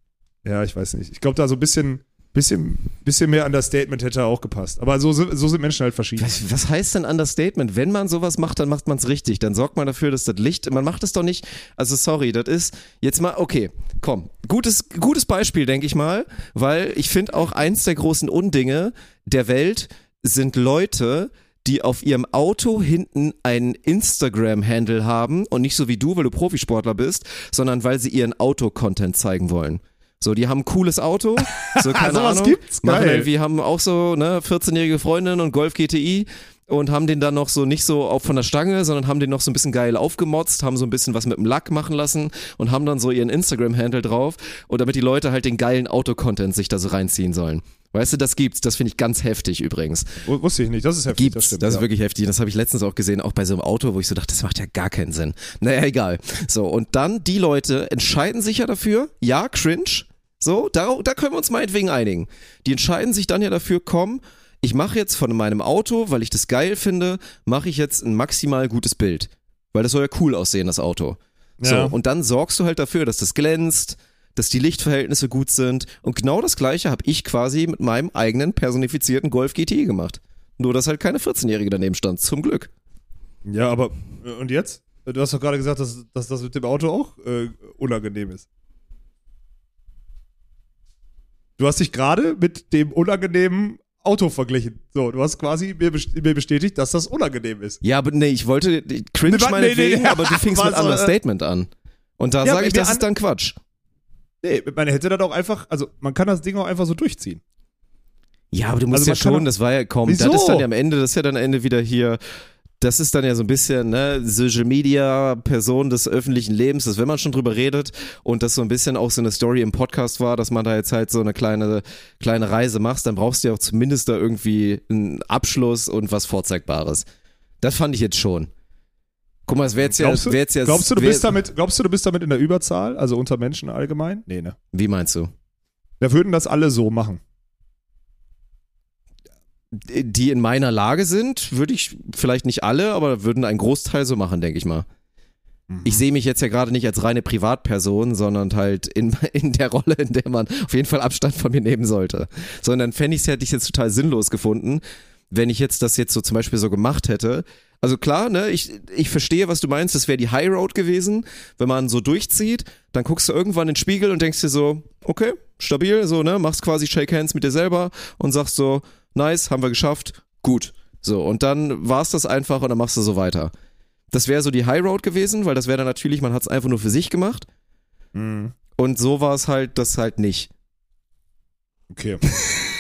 ja, ich weiß nicht. Ich glaube, da so ein bisschen, bisschen, bisschen mehr Understatement hätte auch gepasst. Aber so, sind- so sind Menschen halt verschieden. Was, was heißt denn Understatement? Wenn man sowas macht, dann macht man es richtig. Dann sorgt man dafür, dass das Licht, man macht es doch nicht, also sorry, das ist jetzt mal, okay, komm, gutes, gutes Beispiel, denke ich mal, weil ich finde auch eins der großen Undinge der Welt sind Leute, die auf ihrem Auto hinten einen Instagram-Handle haben und nicht so wie du, weil du Profisportler bist, sondern weil sie ihren Auto-Content zeigen wollen. So, die haben ein cooles Auto, so keine Sowas Ahnung. gibt's? Machen Geil. irgendwie, haben auch so, ne, 14-jährige Freundin und Golf GTI und haben den dann noch so nicht so auf von der Stange, sondern haben den noch so ein bisschen geil aufgemotzt, haben so ein bisschen was mit dem Lack machen lassen und haben dann so ihren Instagram-Handle drauf und damit die Leute halt den geilen Auto-Content sich da so reinziehen sollen. Weißt du, das gibt's, das finde ich ganz heftig übrigens. Wusste ich nicht. Das ist heftig. Gibt's, das das, stimmt. ist ja. wirklich heftig. Das habe ich letztens auch gesehen, auch bei so einem Auto, wo ich so dachte, das macht ja gar keinen Sinn. Naja, egal. So, und dann die Leute entscheiden sich ja dafür, ja, cringe, so, da, da können wir uns meinetwegen einigen. Die entscheiden sich dann ja dafür, komm, ich mache jetzt von meinem Auto, weil ich das geil finde, mache ich jetzt ein maximal gutes Bild. weil das soll ja cool aussehen, das Auto. So, Ja. und dann sorgst du halt dafür, dass das glänzt, dass die Lichtverhältnisse gut sind. Und genau das gleiche habe ich quasi mit meinem eigenen personifizierten Golf GTI gemacht. Nur, dass halt keine 14-Jährige daneben stand, zum Glück. Ja, aber äh, und jetzt? Du hast doch gerade gesagt, dass, dass das mit dem Auto auch äh, unangenehm ist. Du hast dich gerade mit dem unangenehmen Auto verglichen. So, du hast quasi mir, best- mir bestätigt, dass das unangenehm ist. Ja, aber nee, ich wollte cringe Nee, meinetwegen, nee, nee. aber du fingst mit einem äh, Understatement an. Und da Ja, sage ich, das ist dann Quatsch. Nee, man hätte das auch einfach, also man kann das Ding auch einfach so durchziehen. Ja, aber du musst Also ja schon, das war ja kaum, Wieso? das ist dann ja am Ende, das ist ja dann am Ende wieder hier, das ist dann ja so ein bisschen, ne, Social Media, Person des öffentlichen Lebens, dass wenn man schon drüber redet und das so ein bisschen auch so eine Story im Podcast war, dass man da jetzt halt so eine kleine, kleine Reise machst, dann brauchst du ja auch zumindest da irgendwie einen Abschluss und was Vorzeigbares. Das fand ich jetzt schon. Guck mal, es wäre jetzt ja, Glaubst du, wär jetzt ja, glaubst, du, du bist damit, glaubst du, du bist damit in der Überzahl, also unter Menschen allgemein? Nee, ne? Wie meinst du? Da würden das alle so machen. Die in meiner Lage sind, würde ich vielleicht nicht alle, aber würden einen Großteil so machen, denke ich mal. Ich sehe mich jetzt ja gerade nicht als reine Privatperson, sondern halt in, in der Rolle, in der man auf jeden Fall Abstand von mir nehmen sollte. Sondern fände ich es, hätte ich jetzt total sinnlos gefunden, wenn ich jetzt das jetzt so zum Beispiel so gemacht hätte. Also klar, ne, ich, ich verstehe, was du meinst, das wäre die High Road gewesen, wenn man so durchzieht, dann guckst du irgendwann in den Spiegel und denkst dir so, okay, stabil, so, ne, machst quasi Shake Hands mit dir selber und sagst so, nice, haben wir geschafft, gut. So, und dann war's das einfach und dann machst du so weiter. Das wäre so die High Road gewesen, weil das wäre dann natürlich, man hat es einfach nur für sich gemacht. Mhm. Und so war es halt, das halt nicht. Okay.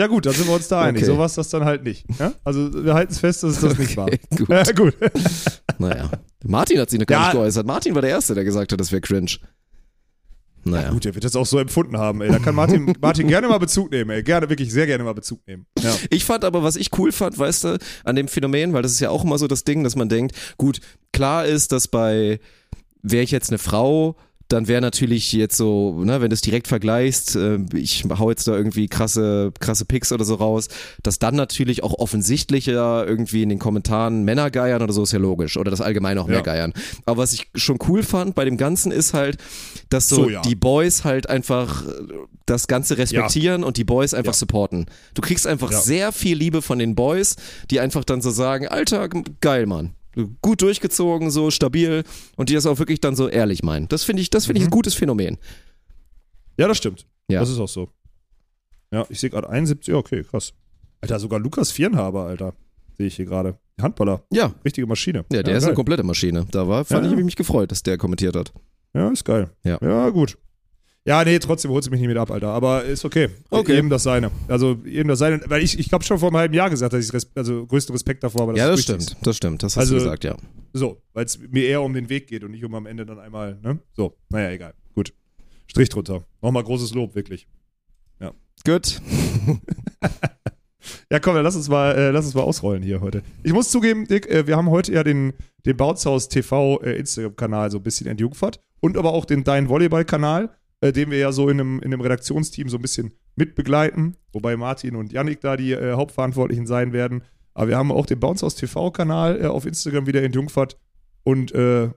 ja gut, dann sind wir uns da einig. Okay. So war es das dann halt nicht. Ja? Also wir halten es fest, dass es das nicht war. Okay, gut. Ja, gut. Naja. Martin hat sich noch gar Ja. nicht geäußert. Martin war der Erste, der gesagt hat, das wäre cringe. Naja. Gut, der wird das auch so empfunden haben, ey. Da kann Martin, Martin gerne mal Bezug nehmen, ey. Gerne, wirklich sehr gerne mal Bezug nehmen. Ja. Ich fand aber, was ich cool fand, weißt du, an dem Phänomen, weil das ist ja auch immer so das Ding, dass man denkt, gut, klar ist, dass bei, wäre ich jetzt eine Frau, dann wäre natürlich jetzt so, ne, wenn du es direkt vergleichst, äh, ich hau jetzt da irgendwie krasse, krasse Picks oder so raus, dass dann natürlich auch offensichtlicher irgendwie in den Kommentaren Männer geiern oder so ist ja logisch. Oder das allgemein auch mehr Ja. geiern. Aber was ich schon cool fand bei dem Ganzen ist halt, dass so, So, ja. die Boys halt einfach äh, das Ganze respektieren und die Boys einfach Ja. supporten. Du kriegst einfach Ja. sehr viel Liebe von den Boys, die einfach dann so sagen, Alter, geil, Mann. Gut durchgezogen, so stabil und die das auch wirklich dann so ehrlich meinen. Das finde ich, das finde ich ein gutes Phänomen. ja, das stimmt. Ja. Das ist auch so. Ja, ich sehe gerade 71, ja, okay, krass. Alter, sogar Lukas Vierenhaber, Alter. Sehe ich hier gerade. Handballer. Ja, Richtige Maschine. ja, der ist geil. eine komplette Maschine. Da war, fand Ja. ich mich gefreut, dass der kommentiert hat. Ja, ist geil. Ja. Ja, gut. Ja, nee, trotzdem holst du mich nicht mit ab, Alter. Aber ist okay. Okay. Jedem das seine. Also, jedem das seine. Weil ich, ich habe schon vor einem halben Jahr gesagt, dass ich res also größten Respekt davor habe. ja, das stimmt, das stimmt. Das hast Also- du gesagt, ja. So, weil es mir eher um den Weg geht und nicht um am Ende dann einmal, ne? So, naja, egal. Gut. Strich drunter. Nochmal großes Lob, wirklich. Gut. Ja, komm, dann lass uns mal, äh, lass uns mal ausrollen hier heute. Ich muss zugeben, Dick, äh, wir haben heute ja den, den Bautzhaus TV äh, Instagram-Kanal so ein bisschen entjungfert und aber auch den Dein Volleyball-Kanal, äh, den wir ja so in einem, in einem Redaktionsteam so ein bisschen mitbegleiten, wobei Martin und Yannick da die äh, Hauptverantwortlichen sein werden. Aber wir haben auch den Bounce aus TV-Kanal äh, auf Instagram wieder entjungfert und äh,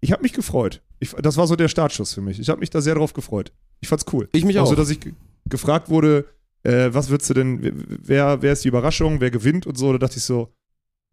ich habe mich gefreut. Ich, das war so der Startschuss für mich. Ich habe mich da sehr drauf gefreut. Ich fand's cool. Ich mich Auch auch. so, dass ich ge- gefragt wurde, äh, was würdest du denn, wer, wer ist die Überraschung, wer gewinnt und so. Da dachte ich so,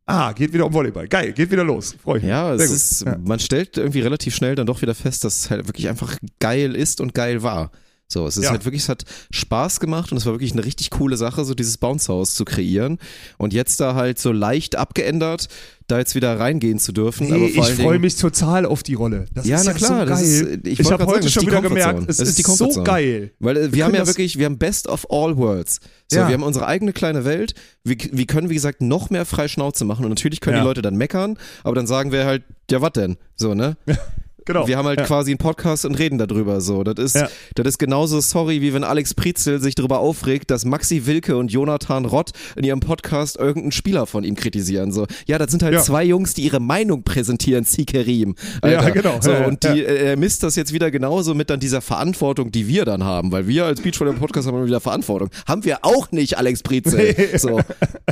ah, geht wieder um Volleyball. Geil, geht wieder los. Freue ich mich. Ja, Sehr es gut. ist, Ja. man stellt irgendwie relativ schnell dann doch wieder fest, dass es halt wirklich einfach geil ist und geil war. So, es ist Ja. halt wirklich, es hat Spaß gemacht und es war wirklich eine richtig coole Sache, so dieses Bounce House zu kreieren. Und jetzt da halt so leicht abgeändert, da jetzt wieder reingehen zu dürfen. Nee, ich freue mich total auf die Rolle. Das Ja, ist na ja klar, so das geil. ist- ich ich habe sagen, heute ist schon wieder gemerkt, es Das ist, ist so geil. Weil äh, wir, Wir haben ja wirklich, wir haben Best of all worlds. So, Ja. wir haben unsere eigene kleine Welt. Wir, wir können, wie gesagt, noch mehr frei Schnauze machen. Und natürlich können Ja. die Leute dann meckern, aber dann sagen wir halt, ja, was denn? So, ne? Genau. Wir haben halt Ja. quasi einen Podcast und reden darüber. So, das ist, Ja. das ist genauso sorry, wie wenn Alex Prizel sich darüber aufregt, dass Maxi Wilke und Jonathan Rott in ihrem Podcast irgendeinen Spieler von ihm kritisieren. So, ja, das sind halt Ja. zwei Jungs, die ihre Meinung präsentieren, Zikerim. Ja, genau. So, und die, äh, er misst das jetzt wieder genauso mit dann dieser Verantwortung, die wir dann haben, weil wir als Beachvolleyball Podcast haben immer wieder Verantwortung. Haben wir auch nicht, Alex Prizel. So.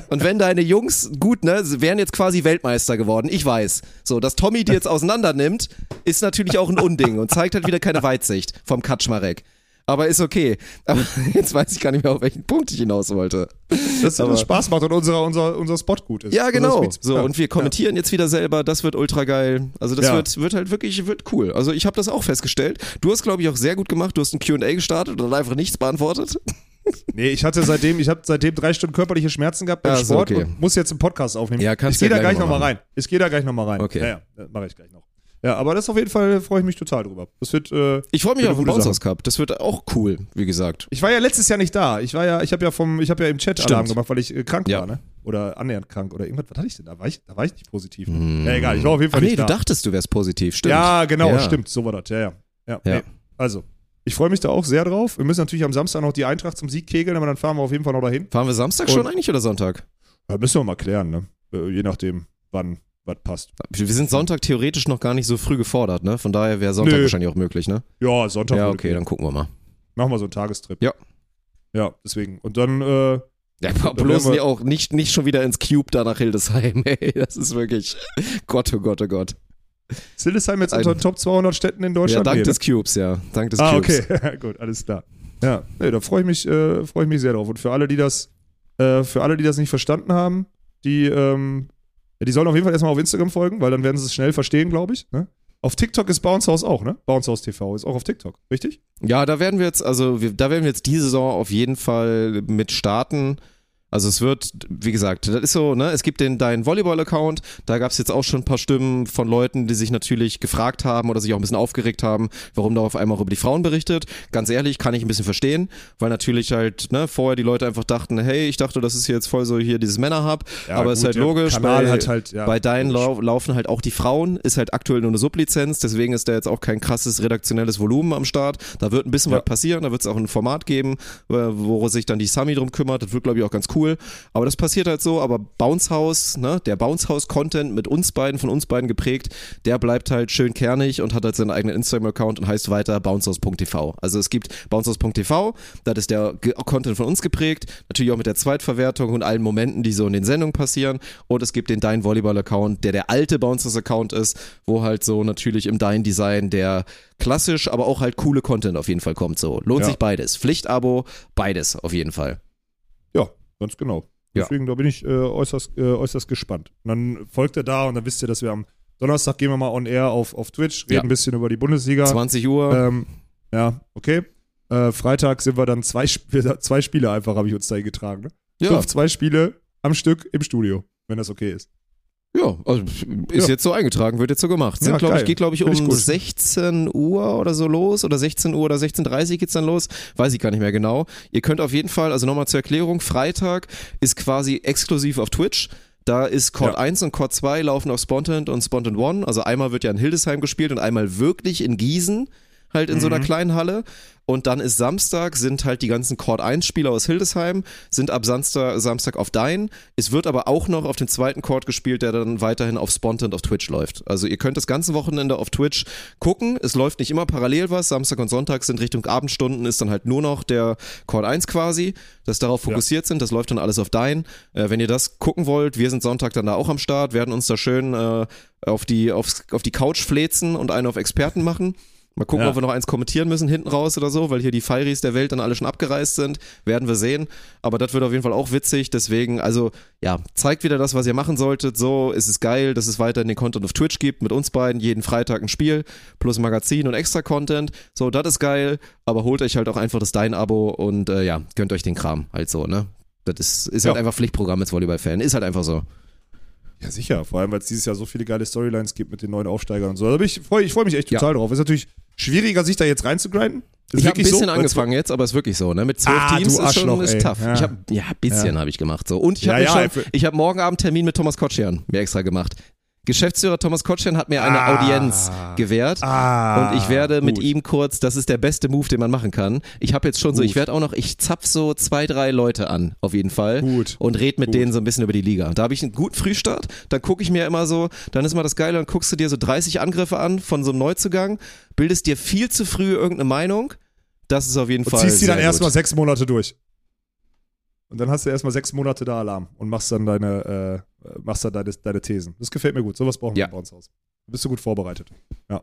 Und wenn deine Jungs, gut, ne, wären jetzt quasi Weltmeister geworden, ich weiß. So, dass Tommy die jetzt auseinander nimmt, ist natürlich auch ein Unding und zeigt halt wieder keine Weitsicht vom Kaczmarek. Aber ist okay. Aber jetzt weiß ich gar nicht mehr, auf welchen Punkt ich hinaus wollte. Dass Aber- das Spaß macht und unser, unser, unser Spot gut ist. Ja, genau. So, ja. und wir kommentieren jetzt wieder selber, das wird ultra geil. Also das Ja. wird, wird halt wirklich, wird cool. Also ich habe das auch festgestellt. Du hast, glaube ich, auch sehr gut gemacht. Du hast ein Q&A gestartet und dann einfach nichts beantwortet. Nee, ich hatte seitdem, ich habe seitdem drei Stunden körperliche Schmerzen gehabt beim Ach so, Sport okay. und muss jetzt einen Podcast aufnehmen. Ja, kannst ich gehe da ja gleich nochmal noch rein. Ich gehe da gleich nochmal rein. Okay. Ja, ja, das mache ich gleich noch. Ja, aber das auf jeden Fall freue ich mich total drüber. Das wird, äh, Ich freue mich auf den gute Bounce Sache. House Cup. Das wird auch cool, wie gesagt. ich war ja letztes Jahr nicht da. Ich war ja, ich habe ja vom, ich habe ja im Chat Alarm Stimmt. gemacht, weil ich äh, krank Ja. war, ne? Oder annähernd krank oder irgendwas. Was hatte ich denn da? War ich, da war ich nicht positiv. Ne? Ja, egal. Ich war auf jeden Fall Ach nee, nicht du da. dachtest, du wärst positiv. Stimmt. Ja, genau, Ja. stimmt. So war das. Ja, ja. ja, Ja. Nee. Also, ich freue mich da auch sehr drauf. Wir müssen natürlich am Samstag noch die Eintracht zum Sieg kegeln, aber dann fahren wir auf jeden Fall noch dahin. Fahren wir Samstag Und- schon eigentlich oder Sonntag? Ja, müssen wir mal klären, ne? Äh, Je nachdem, wann was passt. Wir sind Sonntag theoretisch noch gar nicht so früh gefordert, ne? Von daher wäre Sonntag Nö. wahrscheinlich auch möglich, ne? Ja, Sonntag. Ja, okay, dann gucken wir mal. Machen wir so einen Tagestrip. Ja. Ja, deswegen. Und dann, äh, Ja, Dann bloß wir- auch nicht, nicht schon wieder ins Cube da nach Hildesheim, ey. Das ist wirklich Gott, oh Gott, oh Gott. Sildesheim jetzt Ein- unter den Top 200 Städten in Ja, Deutschland. dank Nee, des Cubes, ja. Dank des ne? Ah, Cubes. okay. Gut, alles klar. Ja, nee, da freue ich mich, äh, freue ich mich sehr drauf. Und für alle, die das, äh, für alle, die das nicht verstanden haben, die, ähm, ja, die sollen auf jeden Fall erstmal auf Instagram folgen, weil dann werden sie es schnell verstehen, glaube ich. Ne? Auf TikTok ist Bounce House auch, ne? Bounce House TV ist auch auf TikTok, richtig? Ja, da werden wir jetzt, also wir, da werden wir jetzt diese Saison auf jeden Fall mit starten. Also es wird, wie gesagt, das ist so, ne, es gibt den deinen Volleyball-Account, da gab es jetzt auch schon ein paar Stimmen von Leuten, die sich natürlich gefragt haben oder sich auch ein bisschen aufgeregt haben, warum da auf einmal auch über die Frauen berichtet. Ganz ehrlich, kann ich ein bisschen verstehen, weil natürlich halt, ne, vorher die Leute einfach dachten, hey, ich dachte, das ist jetzt voll so hier dieses Männerhub, Ja, aber ist gut, halt der logisch, Kanal bei, halt, ja, bei deinen lau laufen halt auch die Frauen, ist halt aktuell nur eine Sublizenz, deswegen ist da jetzt auch kein krasses redaktionelles Volumen am Start. Da wird ein bisschen was passieren, da wird es auch ein Format geben, äh, wo sich dann die Sami drum kümmert. Das wird, glaube ich, auch ganz cool. Aber das passiert halt so, aber Bounce House, ne, der Bounce House Content mit uns beiden, von uns beiden geprägt, der bleibt halt schön kernig und hat halt seinen eigenen Instagram-Account und heißt weiter bouncehouse.tv. Also es gibt bouncehouse.tv, das ist der Content von uns geprägt, natürlich auch mit der Zweitverwertung und allen Momenten, die so in den Sendungen passieren. Und es gibt den Dein Volleyball-Account, der der alte Bouncers-Account ist, wo halt so natürlich im Dein-Design der klassisch, aber auch halt coole Content auf jeden Fall kommt. So lohnt Ja. sich beides. Pflichtabo, beides auf jeden Fall. Ja, ganz genau. Ja. Deswegen, da bin ich äh, äußerst, äh, äußerst gespannt. Und dann folgt er da und dann wisst ihr, dass wir am Donnerstag gehen wir mal on air auf, auf Twitch, reden Ja. ein bisschen über die Bundesliga. 20 Uhr. Ähm, ja, okay. Äh, Freitag sind wir dann zwei, Sp zwei Spiele einfach, habe ich uns da eingetragen. Ne? ja, Fünf, zwei Spiele am Stück im Studio, wenn das okay ist. Ja, also ist Ja. jetzt so eingetragen, wird jetzt so gemacht. Sind, Ja, glaub ich, geht, glaube ich, um ich gut. 16 Uhr oder so los oder 16 Uhr oder 16.30 Uhr geht's dann los. Weiß ich gar nicht mehr genau. Ihr könnt auf jeden Fall, also nochmal zur Erklärung, Freitag ist quasi exklusiv auf Twitch. Da ist Chord Ja. 1 und Chord 2 laufen auf Spontan und Spontan One. Also einmal wird ja in Hildesheim gespielt und einmal wirklich in Gießen, halt in so einer Mhm. kleinen Halle. Und dann ist Samstag, sind halt die ganzen Chord 1 Spieler aus Hildesheim, sind ab Samstag, Samstag auf Dein. Es wird aber auch noch auf dem zweiten Chord gespielt, der dann weiterhin auf Spontan auf Twitch läuft. Also ihr könnt das ganze Wochenende auf Twitch gucken. Es läuft nicht immer parallel was. Samstag und Sonntag sind Richtung Abendstunden, ist dann halt nur noch der Chord 1 quasi, das darauf fokussiert sind. Das läuft dann alles auf Dein. Äh, wenn ihr das gucken wollt, wir sind Sonntag dann da auch am Start, werden uns da schön äh, auf, die, aufs, auf die Couch fläzen und einen auf Experten machen. Mal gucken, Ja. ob wir noch eins kommentieren müssen hinten raus oder so, weil hier die Feiris der Welt dann alle schon abgereist sind. Werden wir sehen. Aber das wird auf jeden Fall auch witzig. Deswegen, also ja, zeigt wieder das, was ihr machen solltet. So ist es geil, dass es weiterhin den Content auf Twitch gibt mit uns beiden. Jeden Freitag ein Spiel plus Magazin und extra Content. So, das ist geil. Aber holt euch halt auch einfach das Dein-Abo und äh, ja, gönnt euch den Kram halt so, ne? Das ist, ist halt Ja. einfach Pflichtprogramm als Volleyball-Fan. Ist halt einfach so. Ja, sicher. Vor allem, weil es dieses Jahr so viele geile Storylines gibt mit den neuen Aufsteigern und so. Also ich freue ich freu mich echt Ja. total drauf. Ist natürlich schwieriger, sich da jetzt reinzugrinden. Ist Ich habe ein bisschen so, angefangen jetzt, aber ist wirklich so, ne? Mit zwölf Ah, Teams ist schon ist tough. Ja. Ich hab, ja, ein bisschen habe ich gemacht so. Und ich Ja, habe ja, ich habe morgen Abend Termin mit Thomas Kotschian mir extra gemacht. Geschäftsführer Thomas Kotschan hat mir eine Ah. Audienz gewährt. Ah, und ich werde mit gut. ihm kurz, das ist der beste Move, den man machen kann. Ich habe jetzt schon so, Gut. ich werde auch noch, ich zapf so zwei, drei Leute an, auf jeden Fall. Gut. Und red mit Gut. denen so ein bisschen über die Liga. Da habe ich einen guten Frühstart, dann gucke ich mir immer so, dann ist mal das Geile, dann guckst du dir so 30 Angriffe an von so einem Neuzugang, bildest dir viel zu früh irgendeine Meinung. Das ist auf jeden Und Fall. ziehst die dann erstmal sechs Monate durch. Und dann hast du erstmal sechs Monate da Alarm und machst dann deine, äh, machst dann deine, deine Thesen. Das gefällt mir gut. Sowas brauchen wir Ja. bei uns aus. Bist du gut vorbereitet. Ja.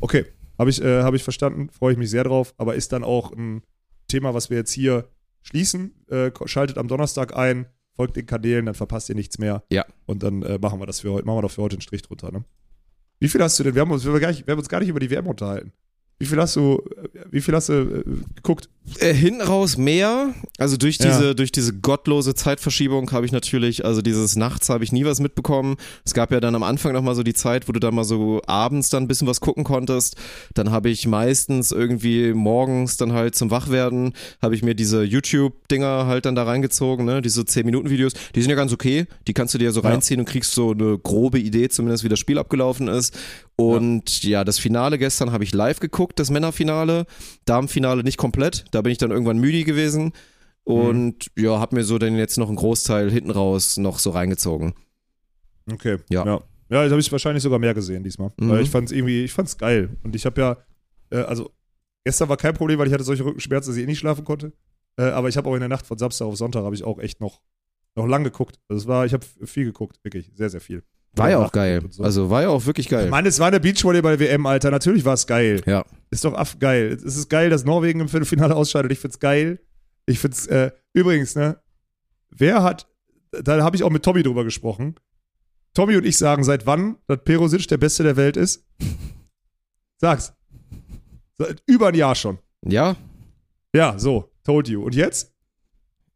Okay. Habe ich, äh, hab ich verstanden. Freue ich mich sehr drauf. Aber ist dann auch ein Thema, was wir jetzt hier schließen. Äh, schaltet am Donnerstag ein, folgt den Kanälen, dann verpasst ihr nichts mehr. Ja. Und dann äh, machen wir das für heute, machen wir doch für heute einen Strich drunter, ne? Wie viel hast du denn? Wir haben uns, wir haben gar nicht, wir haben uns gar nicht über die WM unterhalten. Wie viel hast du, wie viel hast du äh, geguckt? Äh, hinten raus mehr. Also durch Ja. diese, durch diese gottlose Zeitverschiebung habe ich natürlich, also dieses Nachts habe ich nie was mitbekommen. Es gab ja dann am Anfang noch mal so die Zeit, wo du dann mal so abends dann ein bisschen was gucken konntest. Dann habe ich meistens irgendwie morgens dann halt zum Wachwerden, habe ich mir diese YouTube-Dinger halt dann da reingezogen, ne? Diese 10-Minuten-Videos. Die sind ja ganz okay. Die kannst du dir so Ja. reinziehen und kriegst so eine grobe Idee zumindest, wie das Spiel abgelaufen ist. Und ja, das Finale gestern habe ich live geguckt, das Männerfinale. Damenfinale nicht komplett. Da bin ich dann irgendwann müde gewesen. Und ja, hab mir so dann jetzt noch einen Großteil hinten raus noch so reingezogen. Okay. Ja. Ja, ja jetzt habe ich wahrscheinlich sogar mehr gesehen diesmal. Mhm. Weil ich fand es irgendwie, ich fand's geil. Und ich habe ja, äh, also gestern war kein Problem, weil ich hatte solche Rückenschmerzen, dass ich eh nicht schlafen konnte. Äh, aber ich habe auch in der Nacht von Samstag auf Sonntag habe ich auch echt noch, noch lang geguckt. Also es war, ich habe viel geguckt, wirklich, sehr, sehr viel. War ja auch geil. so. Also war ja auch wirklich geil. Mann, es war eine Beachvolleyball-WM, Alter. Natürlich war es geil. Ja. Ist doch aff geil. Es ist geil, dass Norwegen im Viertelfinale ausscheidet. Ich find's geil. Ich find's, äh, übrigens, ne, wer hat, da habe ich auch mit Tommy drüber gesprochen. Tommy und ich sagen, seit wann, dass Perosic der Beste der Welt ist? Sag's. Seit über ein Jahr schon. Ja, Ja, so, told you. Und jetzt?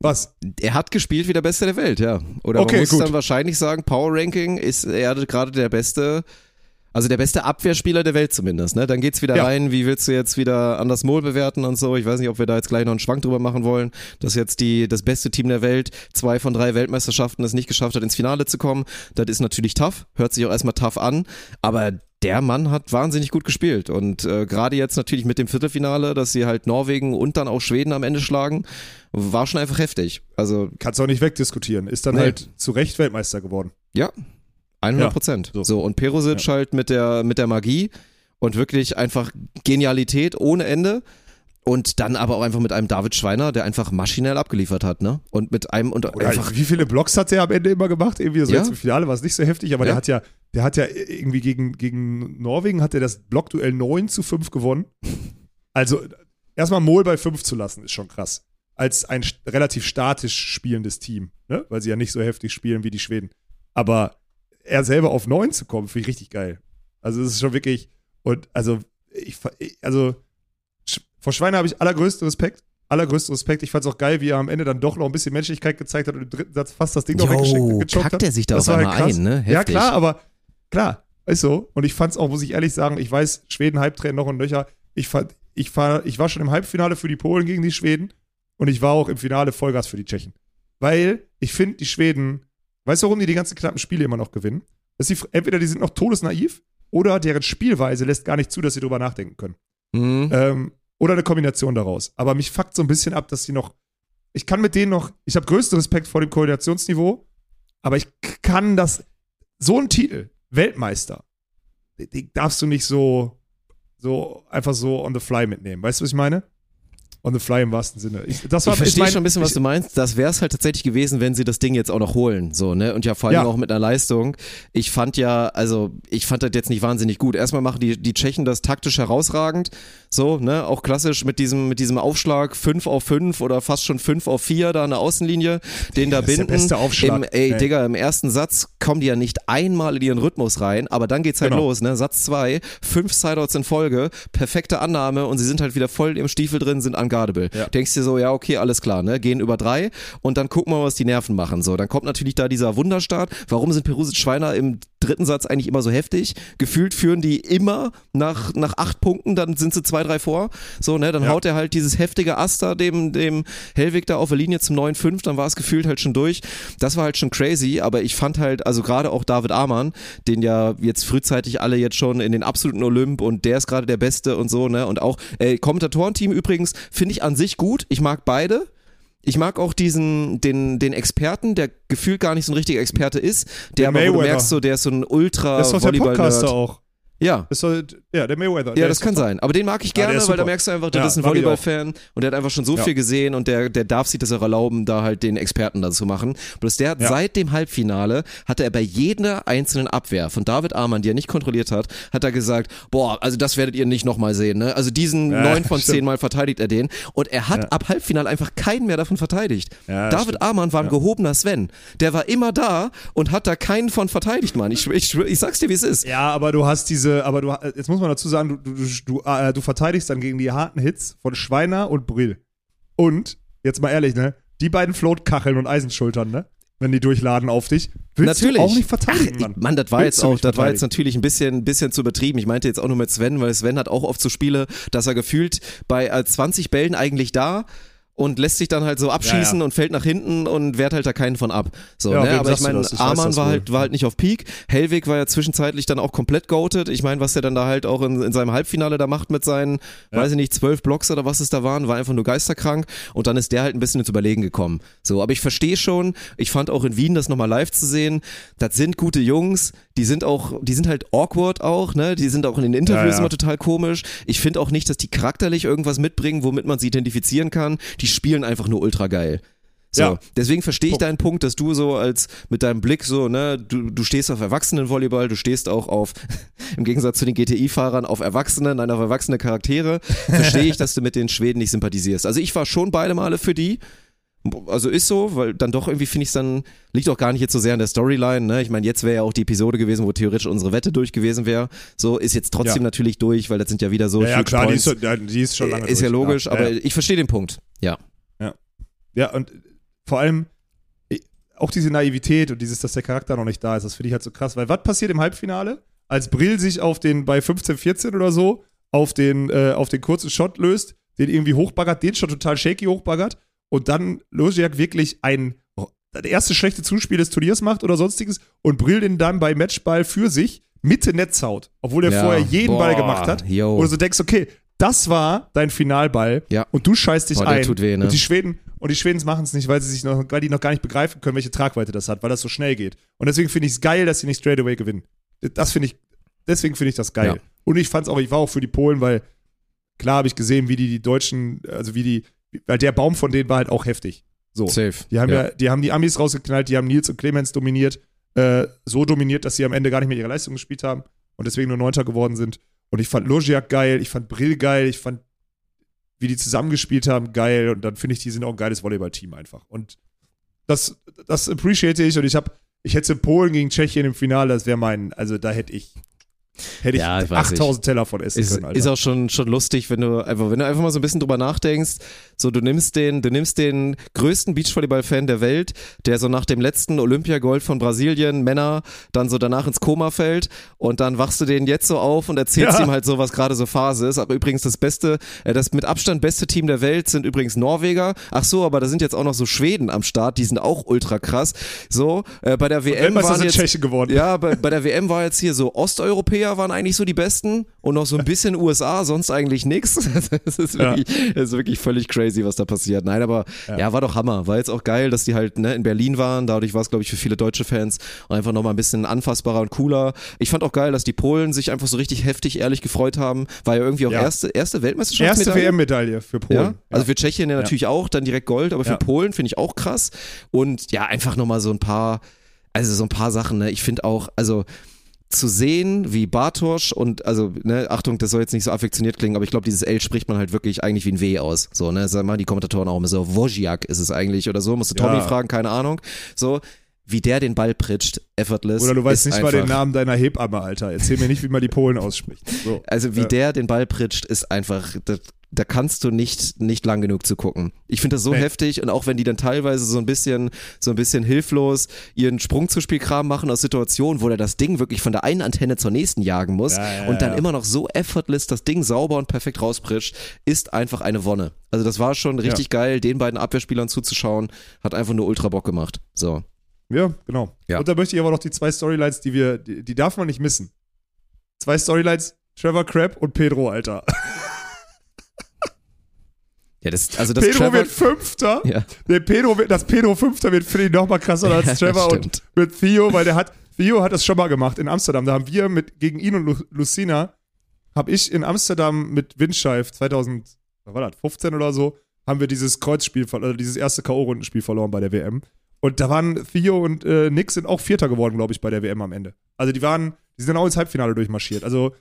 Was? er hat gespielt wie der Beste der Welt, ja. Oder Okay, man muss gut. dann wahrscheinlich sagen, Power Ranking ist er gerade der beste, also der beste Abwehrspieler der Welt zumindest. Ne? Dann geht's wieder Ja. rein, wie willst du jetzt wieder Anders Mohl bewerten und so. Ich weiß nicht, ob wir da jetzt gleich noch einen Schwank drüber machen wollen, dass jetzt die, das beste Team der Welt zwei von drei Weltmeisterschaften es nicht geschafft hat, ins Finale zu kommen. Das ist natürlich tough, hört sich auch erstmal tough an, aber der Mann hat wahnsinnig gut gespielt und äh, gerade jetzt natürlich mit dem Viertelfinale, dass sie halt Norwegen und dann auch Schweden am Ende schlagen, war schon einfach heftig. Also Kannst du auch nicht wegdiskutieren. Ist dann Nee. halt zu Recht Weltmeister geworden. ja, 100 Prozent. so. so. und Perosic halt mit der, mit der Magie und wirklich einfach Genialität ohne Ende. Und dann aber auch einfach mit einem David Schweiner, der einfach maschinell abgeliefert hat, ne? Und mit einem und Oder einfach. wie viele Blocks hat der am Ende immer gemacht? Irgendwie so Ja. jetzt im Finale war es nicht so heftig, aber Ja. der hat ja, der hat ja irgendwie gegen, gegen Norwegen hat er das Blockduell 9 zu 5 gewonnen. Also erstmal Mol bei 5 zu lassen, ist schon krass. Als ein relativ statisch spielendes Team, ne? Weil sie ja nicht so heftig spielen wie die Schweden. Aber er selber auf 9 zu kommen, finde ich richtig geil. Also es ist schon wirklich, und also ich, also vor Schweiner habe ich allergrößten Respekt. Allergrößten Respekt. Ich fand es auch geil, wie er am Ende dann doch noch ein bisschen Menschlichkeit gezeigt hat und im dritten Satz fast das Ding noch weggeschickt gechockt kackt hat. er sich da Das auf war einmal halt ein, ne? Ja, Heftig. klar, aber klar, ist so. Und ich fand es auch, muss ich ehrlich sagen, ich weiß, Schweden Halbtränen noch und nöcher. Ich, fand, ich, war, ich war schon im Halbfinale für die Polen gegen die Schweden und ich war auch im Finale Vollgas für die Tschechen. Weil ich finde, die Schweden, weißt du, warum die die ganzen knappen Spiele immer noch gewinnen? Dass die, entweder die sind noch todesnaiv oder deren Spielweise lässt gar nicht zu, dass sie drüber nachdenken können. Mhm. Ähm, oder eine Kombination daraus. Aber mich fuckt so ein bisschen ab, dass sie noch. Ich kann mit denen noch. Ich habe größten Respekt vor dem Koordinationsniveau, aber ich kann das. So ein Titel, Weltmeister, den darfst du nicht so, so einfach so on the fly mitnehmen. Weißt du, was ich meine? On the fly im wahrsten Sinne. Ich, das war Ich verstehe mein- schon ein bisschen, was ich- du meinst. Das wäre es halt tatsächlich gewesen, wenn sie das Ding jetzt auch noch holen, so, ne? Und ja vor allem Ja. auch mit einer Leistung. Ich fand ja, also ich fand das jetzt nicht wahnsinnig gut. Erstmal machen die, die Tschechen das taktisch herausragend, so, ne? Auch klassisch mit diesem, mit diesem Aufschlag 5 auf 5 oder fast schon 5 auf 4 da an der Außenlinie, den da Das ist der binden. beste Aufschlag. Im, ey, Ey. Digga, im ersten Satz kommen die ja nicht einmal in ihren Rhythmus rein, aber dann geht's halt Genau. los, ne? Satz 2, fünf Sideouts in Folge, perfekte Annahme und sie sind halt wieder voll im Stiefel drin, sind Avantgardable. Ja. Denkst dir so, ja, okay, alles klar, ne? Gehen über drei und dann gucken wir mal, was die Nerven machen. So, dann kommt natürlich da dieser Wunderstart. Warum sind Perusic Schweiner im dritten Satz eigentlich immer so heftig? Gefühlt führen die immer nach, nach acht Punkten, dann sind sie zwei, drei vor. So, ne? Dann Ja. haut er halt dieses heftige Aster dem, dem Hellwig da auf der Linie zum 9-5, dann war es gefühlt halt schon durch. Das war halt schon crazy, aber ich fand halt, also gerade auch David Amann, den ja jetzt frühzeitig alle jetzt schon in den absoluten Olymp und der ist gerade der Beste und so, ne? Und auch äh, Kommentatorenteam übrigens finde ich an sich gut. Ich mag beide. Ich mag auch diesen, den, den Experten, der gefühlt gar nicht so ein richtiger Experte ist, der Den aber, wo du merkst, so, der ist so ein ultra Das ist doch der Podcaster auch. Ja. Das ist doch, ja, der Mayweather. Ja, Der das kann sein. Aber den mag ich der gerne, ist weil da merkst du einfach, das Ja, ist ein. Volleyball-Fan und der hat einfach schon so Ja. viel gesehen und der, der darf sich das auch erlauben, da halt den Experten dazu machen. Bloß der hat Ja. seit dem Halbfinale, hat er bei jeder einzelnen Abwehr von David Amann, die er nicht kontrolliert hat, hat er gesagt, boah, also das werdet ihr nicht nochmal sehen. Ne? Also diesen neun von zehn Mal verteidigt er den und er hat ab Halbfinale einfach keinen mehr davon verteidigt. David stimmt. Amann war ein gehobener Sven. Der war immer da und hat da keinen von verteidigt, Mann. Ich, ich, ich sag's dir, wie es ist. Ja, aber du hast diese, aber du, jetzt muss man dazu sagen, du, du, du, äh, du verteidigst dann gegen die harten Hits von Schweiner und Brill. Und, jetzt mal ehrlich, ne, die beiden Floatkacheln und Eisenschultern, ne, wenn die durchladen auf dich, willst Natürlich. du auch nicht verteidigen, Mann. Mann, das war Willst jetzt auch, das war jetzt natürlich ein bisschen, bisschen zu übertrieben. Ich meinte jetzt auch nur mit Sven, weil Sven hat auch oft so Spiele, dass er gefühlt bei äh, 20 Bällen eigentlich da und lässt sich dann halt so abschießen Ja, ja. und fällt nach hinten und wehrt halt da keinen von ab. So, Ja, ne? Aber ich meine, das war wohl. halt, war halt nicht auf Peak. Hellwig war ja zwischenzeitlich dann auch komplett goated. Ich meine, was der dann da halt auch in, in seinem Halbfinale da macht mit seinen, weiß ich nicht, zwölf Blocks oder was es da waren, war einfach nur geisterkrank. Und dann ist der halt ein bisschen ins Überlegen gekommen. So, aber ich verstehe schon, ich fand auch in Wien das nochmal live zu sehen. Das sind gute Jungs, die sind auch, die sind halt awkward auch, ne? Die sind auch in den Interviews Ja, ja. immer total komisch. Ich finde auch nicht, dass die charakterlich irgendwas mitbringen, womit man sie identifizieren kann. Die spielen einfach nur ultra geil. So, Ja. deswegen verstehe ich deinen Punkt, dass du so als mit deinem Blick so, ne, du, du stehst auf Erwachsenenvolleyball, du stehst auch auf, im Gegensatz zu den GTI-Fahrern, auf Erwachsene, nein, auf erwachsene Charaktere, verstehe ich, dass du mit den Schweden nicht sympathisierst. Also ich war schon beide Male für die. Also ist so, weil dann doch irgendwie finde ich es dann, liegt auch gar nicht jetzt so sehr an der Storyline, ne? Ich meine, jetzt wäre ja auch die Episode gewesen, wo theoretisch unsere Wette durch gewesen wäre. So, ist jetzt trotzdem Ja. natürlich durch, weil das sind ja wieder so Ja, ja klar, die ist, ja, die ist schon lange ist ja durch. logisch, ja, aber ja. ich verstehe den Punkt. Ja. Ja, und vor allem ich- auch diese Naivität und dieses, dass der Charakter noch nicht da ist, das finde ich halt so krass. Weil was passiert im Halbfinale? Als Brill sich auf den, bei 15, 14 oder so, auf den, äh, auf den kurzen Shot löst, den irgendwie hochbaggert, den schon total shaky hochbaggert und dann Loziak wirklich ein oh, das erste schlechte Zuspiel des Turniers macht oder sonstiges und Brill den dann bei Matchball für sich Mitte Netz haut, obwohl er Ja. vorher jeden Ball Boah, gemacht hat. yo. Du so denkst, okay, das war dein Finalball Ja. und du scheißt dich Boah, ein. tut weh, ne? Und die Schweden und die Schweden machen es nicht, weil sie sich noch, weil die noch gar nicht begreifen können, welche Tragweite das hat, weil das so schnell geht. Und deswegen finde ich es geil, dass sie nicht straight away gewinnen. Das finde ich, deswegen finde ich das geil. Ja. Und ich fand es auch, ich war auch für die Polen, weil klar habe ich gesehen, wie die die Deutschen, also wie die, weil der Baum von denen war halt auch heftig. So. Safe. Die haben ja. die haben die Amis rausgeknallt, die haben Nils und Clemens dominiert, äh, so dominiert, dass sie am Ende gar nicht mehr ihre Leistung gespielt haben und deswegen nur Neunter geworden sind. Und ich fand Logiak geil, ich fand Brill geil, ich fand, wie die zusammengespielt haben, geil. Und dann finde ich, die sind auch ein geiles Volleyballteam einfach. Und das, das appreciate ich. Und ich habe, ich hätte Polen gegen Tschechien im Finale, das wäre mein, also da hätte ich, hätte ich, Ja, ich weiß 8000 Teller von essen Ist, können. Alter. ist auch schon, schon lustig, wenn du einfach, wenn du einfach mal so ein bisschen drüber nachdenkst, so du nimmst den, du nimmst den größten Beachvolleyball-Fan der Welt, der so nach dem letzten Olympiagold von Brasilien, Männer, dann so danach ins Koma fällt und dann wachst du den jetzt so auf und erzählst Ja. ihm halt so, was gerade so Phase ist. Aber übrigens das beste, äh, das mit Abstand beste Team der Welt sind übrigens Norweger. Ach so, aber da sind jetzt auch noch so Schweden am Start, die sind auch ultra krass. So, äh, bei der WM waren jetzt, geworden. ja, bei, bei der WM war jetzt hier so Osteuropäer waren eigentlich so die Besten und noch so ein bisschen USA, sonst eigentlich nix. Das ist Ja. wirklich, das ist wirklich völlig crazy, was da passiert. Nein, aber ja. war doch Hammer. War jetzt auch geil, dass die halt ne, in Berlin waren. Dadurch war es, glaube ich, für viele deutsche Fans einfach nochmal ein bisschen anfassbarer und cooler. Ich fand auch geil, dass die Polen sich einfach so richtig heftig ehrlich gefreut haben. War ja irgendwie auch Ja. erste, erste Erste Weltmeisterschaftsmedaille. WM-Medaille für Polen. Ja, also für Tschechien ja natürlich auch, dann direkt Gold, aber für Ja. Polen finde ich auch krass. Und ja, einfach nochmal so ein paar, also so ein paar Sachen, ne? Ich finde auch, also zu sehen, wie Bartosch und, also, ne, Achtung, das soll jetzt nicht so affektioniert klingen, aber ich glaube, dieses L spricht man halt wirklich eigentlich wie ein W aus. So, ne, sagen mal die Kommentatoren auch immer so, Wojciak ist es eigentlich oder so, musst du Tommy Ja. fragen, keine Ahnung. So, wie der den Ball pritscht, effortless. Oder du weißt nicht mal den Namen deiner Hebamme, Alter. Erzähl mir nicht, wie man die Polen ausspricht. So. Also wie Ja. der den Ball pritscht, ist einfach, das da kannst du nicht, nicht lang genug zu gucken. Ich finde das so Nee. heftig und auch wenn die dann teilweise so ein bisschen, so ein bisschen hilflos ihren Sprung zu Spielkram machen aus Situationen, wo der das Ding wirklich von der einen Antenne zur nächsten jagen muss Ja, ja, und dann ja. immer noch so effortless das Ding sauber und perfekt rausprischt, ist einfach eine Wonne. Also das war schon richtig geil, den beiden Abwehrspielern zuzuschauen, hat einfach nur ultra Bock gemacht. So. Ja, genau. Ja. Und da möchte ich aber noch die zwei Storylines, die wir, die, die darf man nicht missen. Zwei Storylines, Trevor Crabb und Pedro, Alter. Ja, das, also das Pedro Trevor, wird Fünfter. Ja. Der Pedro wird, dass Pedro Fünfter wird, finde ich noch mal krasser als Trevor und mit Theo, weil der hat, Theo hat das schon mal gemacht in Amsterdam. Da haben wir mit, gegen ihn und Lu, Lucina, habe ich in Amsterdam mit Windscheif 2000, was war das, 15 oder so, haben wir dieses Kreuzspiel, oder dieses erste K.O.-Rundenspiel verloren bei der WM. Und da waren Theo und äh, Nick sind auch Vierter geworden, glaube ich, bei der WM am Ende. Also die waren, die sind auch ins Halbfinale durchmarschiert. Also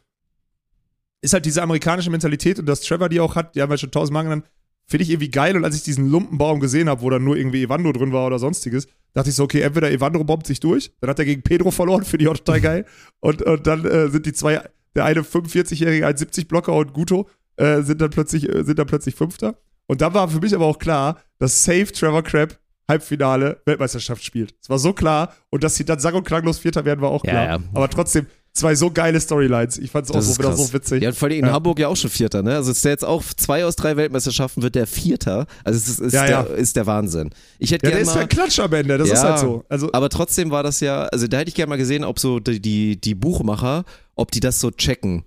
ist halt diese amerikanische Mentalität und dass Trevor die auch hat, die haben wir schon tausendmal genannt, finde ich irgendwie geil. Und als ich diesen Lumpenbaum gesehen habe, wo dann nur irgendwie Evandro drin war oder sonstiges, dachte ich so, okay, entweder Evandro bombt sich durch, dann hat er gegen Pedro verloren, finde ich auch total geil. Und, und dann äh, sind die zwei, der eine 45-jährige, ein 70-Blocker und Guto, äh, sind, dann plötzlich, äh, sind dann plötzlich Fünfter. Und dann war für mich aber auch klar, dass Safe Trevor Crabb Halbfinale Weltmeisterschaft spielt. Es war so klar und dass sie dann sang- und klanglos Vierter werden, war auch Ja, klar. ja. Aber trotzdem, zwei so geile Storylines. Ich fand es auch so, wieder so witzig. Ja, und vor allem in Ja. Hamburg ja auch schon Vierter, ne? Also ist der jetzt auch zwei aus drei Weltmeisterschaften wird der Vierter. Also es ist, ist, Ja, ja. Der, ist der Wahnsinn. Ich hätte Ja, der gerne ist mal, ja Klatsch am Ende, das ist halt so. Also, aber trotzdem war das ja, also da hätte ich gerne mal gesehen, ob so die, die, die Buchmacher, ob die das so checken.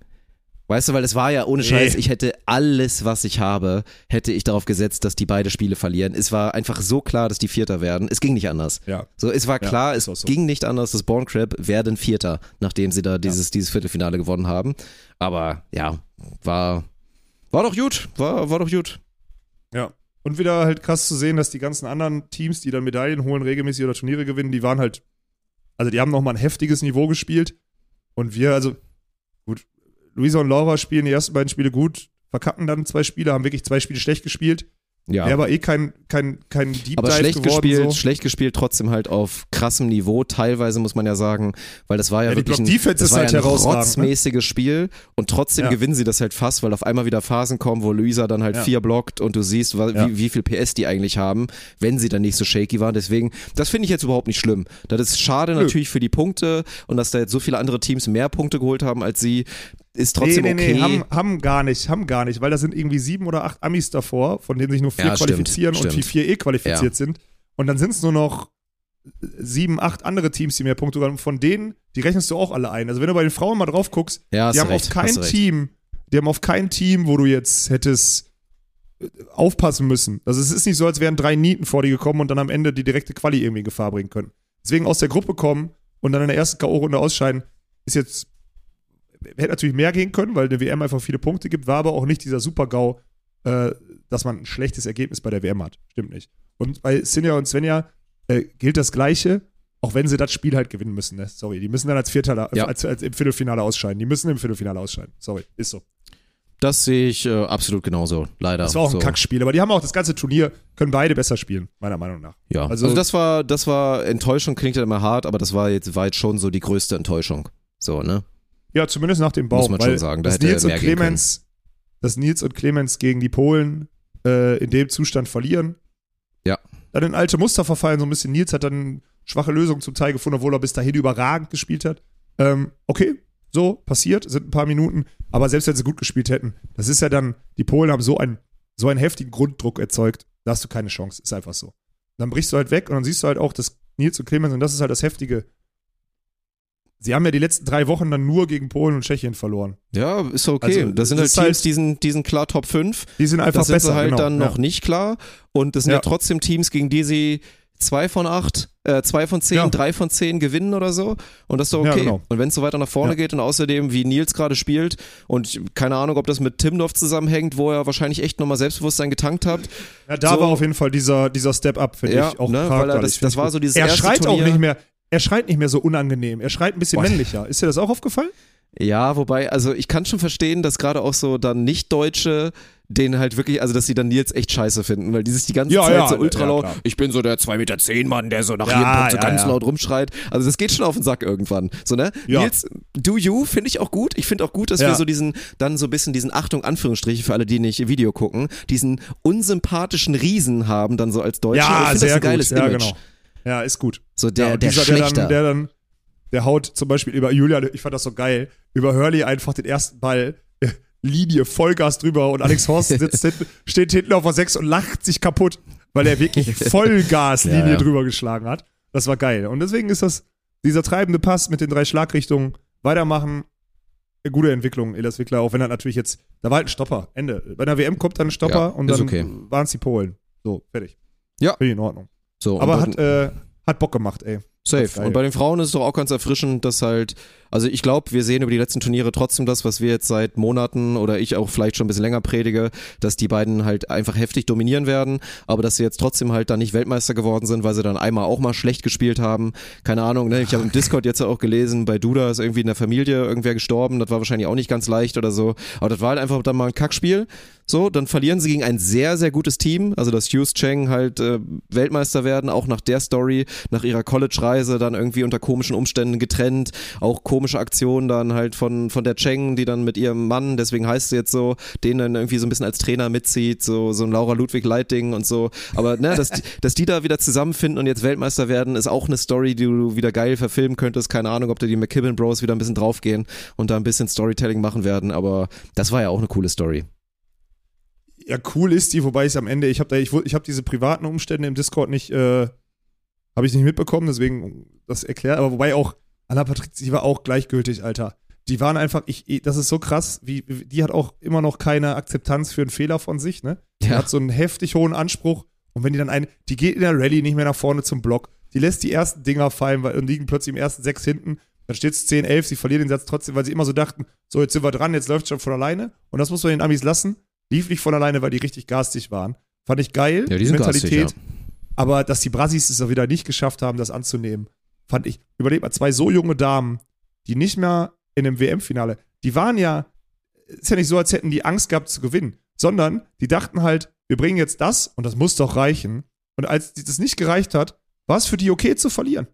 Weißt du, weil es war ja ohne Nee. Scheiß, ich hätte alles, was ich habe, hätte ich darauf gesetzt, dass die beide Spiele verlieren. Es war einfach so klar, dass die Vierter werden. Es ging nicht anders. ja. So, es war Ja, klar, ist es so. ging nicht anders, dass Born Crab werden Vierter, nachdem sie da dieses, dieses Viertelfinale gewonnen haben. Aber ja, war, war doch gut, war, war doch gut. Ja. Und wieder halt krass zu sehen, dass die ganzen anderen Teams, die dann Medaillen holen, regelmäßig oder Turniere gewinnen, die waren halt, also die haben nochmal ein heftiges Niveau gespielt. Und wir, also, Luisa und Laura spielen die ersten beiden Spiele gut, verkacken dann zwei Spiele, haben wirklich zwei Spiele schlecht gespielt. Ja. Wäre aber eh kein, kein, kein Deep aber Dive schlecht geworden. gespielt, so. schlecht gespielt, trotzdem halt auf krassem Niveau, teilweise muss man ja sagen, weil das war ja, Ja, wirklich ein, das war halt ja ein ne? rotzmäßiges Spiel und trotzdem Ja. gewinnen sie das halt fast, weil auf einmal wieder Phasen kommen, wo Luisa dann halt Ja. vier blockt und du siehst, wie, wie viel PS die eigentlich haben, wenn sie dann nicht so shaky waren. Deswegen, das finde ich jetzt überhaupt nicht schlimm. Das ist schade Nö. natürlich für die Punkte und dass da jetzt so viele andere Teams mehr Punkte geholt haben als sie, ist trotzdem nee, nee, okay. nee, haben, haben gar nicht, haben gar nicht, weil da sind irgendwie sieben oder acht Amis davor, von denen sich nur vier Ja, stimmt, qualifizieren und stimmt. die vier eh qualifiziert Ja. sind. Und dann sind es nur noch sieben, acht andere Teams, die mehr Punkte haben. Und von denen, die rechnest du auch alle ein. Also wenn du bei den Frauen mal drauf guckst, ja, die haben recht, auf kein. Team, die haben auf kein Team, wo du jetzt hättest äh, aufpassen müssen. Also es ist nicht so, als wären drei Nieten vor dir gekommen und dann am Ende die direkte Quali irgendwie in Gefahr bringen können. Deswegen aus der Gruppe kommen und dann in der ersten K.O.-Runde ausscheiden, ist jetzt, hätte natürlich mehr gehen können, weil eine WM einfach viele Punkte gibt, war aber auch nicht dieser Super-GAU, äh, dass man ein schlechtes Ergebnis bei der WM hat. Stimmt nicht. Und bei Sinja und Svenja äh, gilt das Gleiche, auch wenn sie das Spiel halt gewinnen müssen. Ne? Sorry, die müssen dann als Vierter, Ja. als, als im Viertelfinale ausscheiden. Die müssen im Viertelfinale ausscheiden. Sorry, ist so. Das sehe ich äh, absolut genauso, leider. Das war auch so. ein Kackspiel, aber die haben auch das ganze Turnier, können beide besser spielen, meiner Meinung nach. Ja, Also- also, das war, das war Enttäuschung, klingt ja immer hart, aber das war jetzt, jetzt schon so die größte Enttäuschung. So, ne? Ja, zumindest nach dem Baum. Muss man schon sagen, da dass hätte Nils und mehr gehen Clemens, dass Nils und Clemens gegen die Polen äh, in dem Zustand verlieren. Ja. Dann in alte Muster verfallen, so ein bisschen. Nils hat dann schwache Lösungen zum Teil gefunden, obwohl er bis dahin überragend gespielt hat. Ähm, okay, so, passiert, sind ein paar Minuten. Aber selbst wenn sie gut gespielt hätten, das ist ja dann, die Polen haben so einen, so einen heftigen Grunddruck erzeugt, da hast du keine Chance. Ist einfach so. Dann brichst du halt weg und dann siehst du halt auch, dass Nils und Clemens, und das ist halt das Heftige, sie haben ja die letzten drei Wochen dann nur gegen Polen und Tschechien verloren. Ja, ist okay. Also, das sind das halt ist Teams, halt- die, sind, die sind klar Top 5. Die sind einfach Das sind besser. halt genau. dann ja. noch nicht klar. Und das sind ja. Ja. trotzdem Teams, gegen die sie zwei von acht, äh, zwei von zehn, Ja. drei von zehn gewinnen oder so. Und das ist doch okay. genau. Und wenn es so weiter nach vorne geht und außerdem, wie Nils gerade spielt und keine Ahnung, ob das mit Timdorf zusammenhängt, wo er wahrscheinlich echt nochmal Selbstbewusstsein getankt hat. Ja, da So- war auf jeden Fall dieser, dieser Step-Up, finde Ja, ich, auch ne, weil er das- das war so dieses Er schreit Turnier. auch nicht mehr, er schreit nicht mehr so unangenehm. Er schreit ein bisschen Boah. männlicher. Ist dir das auch aufgefallen? Ja, wobei, also ich kann schon verstehen, dass gerade auch so dann Nicht-Deutsche den halt wirklich, also dass sie dann Nils echt scheiße finden, weil die sich die ganze Ja, Zeit ja, so ultra ja, laut, klar. ich bin so der 2,10 Meter zehn Mann, der so nach Ja, jedem Punkt so ja, ganz ja. laut rumschreit. Also das geht schon auf den Sack irgendwann. So, ne? Ja. Nils, do you, finde ich auch gut. Ich finde auch gut, dass Ja. wir so diesen, dann so ein bisschen diesen, Achtung, Anführungsstriche für alle, die nicht Video gucken, diesen unsympathischen Riesen haben dann so als Deutsche. ich Ja, finde sehr das ein geiles. Ja, Image. genau. Ja, ist gut. So der, ja, der dieser, Schlechter. Der dann, der dann, der haut zum Beispiel über Julian, ich fand das so geil, über Hurley einfach den ersten Ball, äh, Linie, Vollgas drüber und Alex Horst sitzt hinten, steht hinten auf der 6 und lacht sich kaputt, weil er wirklich Vollgaslinie Ja, ja. drüber geschlagen hat. Das war geil. Und deswegen ist das, dieser treibende Pass mit den drei Schlagrichtungen, weitermachen, eine gute Entwicklung, Elas Wickler, auch wenn er natürlich jetzt, da war halt ein Stopper, Ende. Bei der WM kommt dann ein Stopper Ja, und dann okay. waren es die Polen. So, fertig. Ja. Ich in Ordnung. so, Aber hat, äh, hat Bock gemacht, ey. Safe. Und bei den Frauen ist es doch auch ganz erfrischend, dass halt, also ich glaube, wir sehen über die letzten Turniere trotzdem das, was wir jetzt seit Monaten oder ich auch vielleicht schon ein bisschen länger predige, dass die beiden halt einfach heftig dominieren werden, aber dass sie jetzt trotzdem halt dann nicht Weltmeister geworden sind, weil sie dann einmal auch mal schlecht gespielt haben. Keine Ahnung, ne? Ich habe im Discord jetzt auch gelesen, bei Duda ist irgendwie in der Familie irgendwer gestorben, das war wahrscheinlich auch nicht ganz leicht oder so. Aber das war halt einfach dann mal ein Kackspiel. So, dann verlieren sie gegen ein sehr, sehr gutes Team. Also, dass Hughes Cheng halt äh, Weltmeister werden, auch nach der Story, nach ihrer College-Reise, dann irgendwie unter komischen Umständen getrennt. Auch komische Aktionen dann halt von, von der Cheng, die dann mit ihrem Mann, deswegen heißt sie jetzt so, den dann irgendwie so ein bisschen als Trainer mitzieht, so, so ein Laura Ludwig Leiting und so. Aber ne, dass, die- dass die da wieder zusammenfinden und jetzt Weltmeister werden, ist auch eine Story, die du wieder geil verfilmen könntest. Keine Ahnung, ob da die McKibben Bros wieder ein bisschen draufgehen und da ein bisschen Storytelling machen werden, aber das war ja auch eine coole Story. Ja, cool ist die, wobei ich am Ende, ich habe ich, ich habe diese privaten Umstände im Discord nicht, äh, habe ich nicht mitbekommen, deswegen das erklärt, aber wobei auch Anna Patrizia, die war auch gleichgültig, Alter. Die waren einfach, ich, das ist so krass, wie, die hat auch immer noch keine Akzeptanz für einen Fehler von sich, ne? Die Ja. hat so einen heftig hohen Anspruch und wenn die dann ein, die geht in der Rallye nicht mehr nach vorne zum Block, die lässt die ersten Dinger fallen weil, und liegen plötzlich im ersten sechs hinten, dann steht es 10, 11, sie verlieren den Satz trotzdem, weil sie immer so dachten, so jetzt sind wir dran, jetzt läuft schon von alleine und das muss man den Amis lassen. Lief nicht von alleine, weil die richtig garstig waren. Fand ich geil. Ja, die Mentalität. garstig, Aber dass die Brasis es auch wieder nicht geschafft haben, das anzunehmen, fand ich. Überleg mal, zwei so junge Damen, die nicht mehr in einem WM-Finale, die waren ja, ist ja nicht so, als hätten die Angst gehabt zu gewinnen, sondern die dachten halt, wir bringen jetzt das und das muss doch reichen. Und als das nicht gereicht hat, war es für die okay zu verlieren.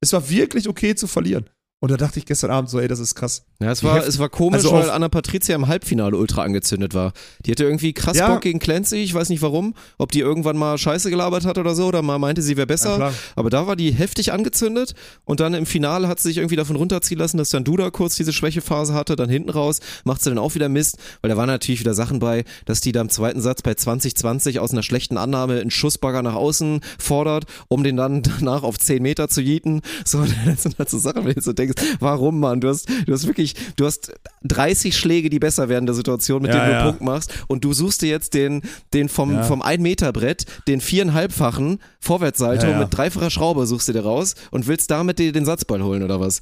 Es war wirklich okay zu verlieren. Und da dachte ich gestern Abend so, ey, das ist krass. Ja, es war, es war komisch, also weil Anna Patricia im Halbfinale ultra angezündet war. Die hatte irgendwie krass Ja. Bock gegen Clancy, ich weiß nicht warum, ob die irgendwann mal Scheiße gelabert hat oder so oder mal meinte, sie wäre besser. aber da war die heftig angezündet und dann im Finale hat sie sich irgendwie davon runterziehen lassen, dass dann Duda kurz diese Schwächephase hatte, dann hinten raus macht sie dann auch wieder Mist, weil da waren natürlich wieder Sachen bei, dass die da im zweiten Satz bei 2020 aus einer schlechten Annahme einen Schussbagger nach außen fordert, um den dann danach auf 10 Meter zu jieten. So, das sind halt so Sachen, wenn du so denkst, warum, Mann? Du hast, du hast wirklich, du hast 30 Schläge, die besser werden der Situation, mit Ja, denen du ja. Punkt machst und du suchst dir jetzt den, den vom, Ja. vom 1 Meter Brett, den viereinhalbfachen Vorwärtssalto Ja, mit dreifacher Schraube suchst du dir raus und willst damit dir den Satzball holen oder was?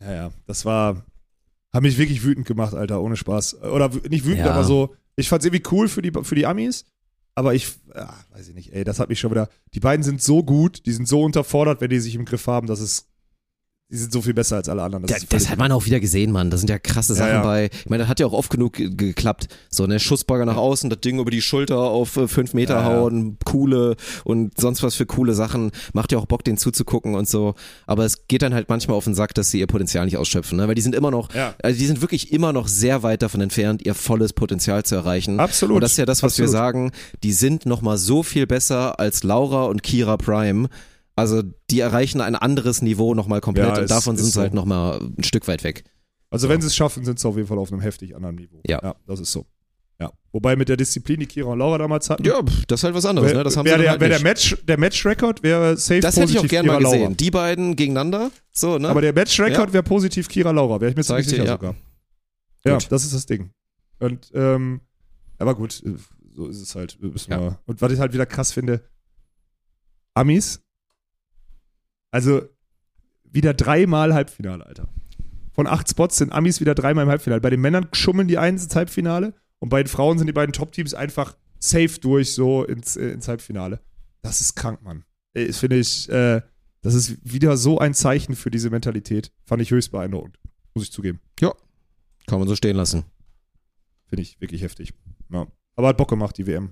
Ja, ja, das war, hat mich wirklich wütend gemacht, Alter, ohne Spaß. Oder nicht wütend, aber so, ich fand's irgendwie cool für die, für die Amis, aber ich, ah, weiß ich nicht, ey, das hat mich schon wieder, die beiden sind so gut, die sind so unterfordert, wenn die sich im Griff haben, dass es, die sind so viel besser als alle anderen. Das völlig- das hat man auch wieder gesehen, Mann. Da sind ja krasse Ja, Sachen ja. bei. Ich meine, das hat ja auch oft genug ge- geklappt. So, ne, Schussbagger nach außen, das Ding über die Schulter auf äh, fünf Meter Ja, ja. hauen, coole und sonst was für coole Sachen. Macht ja auch Bock, denen zuzugucken und so. Aber es geht dann halt manchmal auf den Sack, dass sie ihr Potenzial nicht ausschöpfen, ne? Weil die sind immer noch, Ja. also die sind wirklich immer noch sehr weit davon entfernt, ihr volles Potenzial zu erreichen. Absolut. Und das ist ja das, was wir Absolut. sagen. Die sind nochmal so viel besser als Laura und Kira Prime. Also die erreichen ein anderes Niveau nochmal komplett Ja, und davon sind sie so. halt nochmal ein Stück weit weg. Also wenn sie es schaffen, sind sie auf jeden Fall auf einem heftig anderen Niveau. Ja. ja das ist so. Ja. Wobei mit der Disziplin, die Kira und Laura damals hatten, Ja, das ist halt was anderes, wär, ne? Das haben wär sie der, halt wär der. Match, der Match-Record wäre safe Das hätte ich auch gerne mal gesehen. Laura. Die beiden gegeneinander, so, ne? Aber der Match-Record Ja. wäre positiv Kira Laura, wäre ich mir ziemlich sicher ja. sogar. Ja, Gut. das ist das Ding. Und, ähm, aber gut, äh, so ist es halt. Ja. Und was ich halt wieder krass finde, Amis, also wieder dreimal Halbfinale, Alter. Von acht Spots sind Amis wieder dreimal im Halbfinale. Bei den Männern schummeln die eins ins Halbfinale und bei den Frauen sind die beiden Top-Teams einfach safe durch so ins, äh, ins Halbfinale. Das ist krank, Mann. Das finde ich, äh, das ist wieder so ein Zeichen für diese Mentalität. Fand ich höchst beeindruckend. Muss ich zugeben. Kann man so stehen lassen. Finde ich wirklich heftig. Ja. Aber hat Bock gemacht, die WM.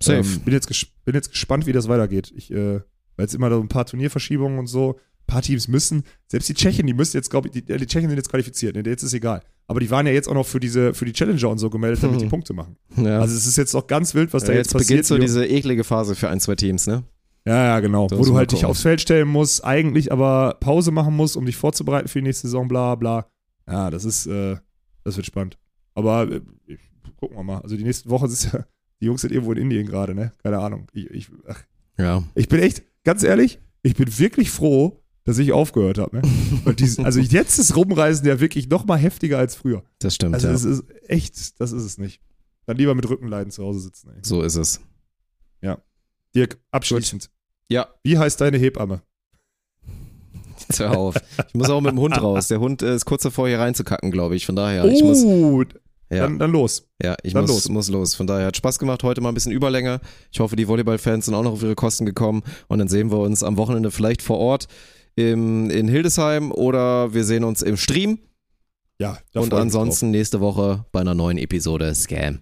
Safe. Ähm, bin, jetzt bin jetzt gespannt, wie das weitergeht. Ich, äh, weil jetzt immer so ein paar Turnierverschiebungen und so. Ein paar Teams müssen, selbst die Tschechen, die müssen jetzt, glaube ich, die, die Tschechen sind jetzt qualifiziert, ne? jetzt ist egal. Aber die waren ja jetzt auch noch für diese, für die Challenger und so gemeldet, damit die Mhm. Punkte machen. ja. Also es ist jetzt auch ganz wild, was da ja, jetzt, jetzt passiert. beginnt so Die- diese eklige Phase für ein, zwei Teams, ne? ja, ja, genau. Da Wo du halt dich aufs Feld stellen musst, eigentlich aber Pause machen musst, um dich vorzubereiten für die nächste Saison, bla bla. Ja, das ist, äh, das wird spannend. Aber äh, gucken wir mal. Also die nächsten Wochen ist ja, die Jungs sind irgendwo in Indien gerade, ne? Keine Ahnung. Ich, ich, ach, Ja. ich bin echt, ganz ehrlich, ich bin wirklich froh, dass ich aufgehört habe. Ne? Weil dies, also jetzt ist Rumreisen ja wirklich noch mal heftiger als früher. Das stimmt, Also ja. es ist echt, das ist es nicht. Dann lieber mit Rückenleiden zu Hause sitzen. Ey. So ist es. Dirk, abschließend. Ja, Wie heißt deine Hebamme? jetzt hör auf. Ich muss auch mit dem Hund raus. Der Hund äh, ist kurz davor, hier reinzukacken, glaube ich. Von daher, ich muss, oh, ja, dann, dann los. ja, ich dann muss los. muss los. Von daher hat Spaß gemacht. Heute mal ein bisschen Überlänge. Ich hoffe, die Volleyball-Fans sind auch noch auf ihre Kosten gekommen. Und dann sehen wir uns am Wochenende vielleicht vor Ort im, in Hildesheim oder wir sehen uns im Stream. Ja, Und ansonsten nächste Woche bei einer neuen Episode Scam.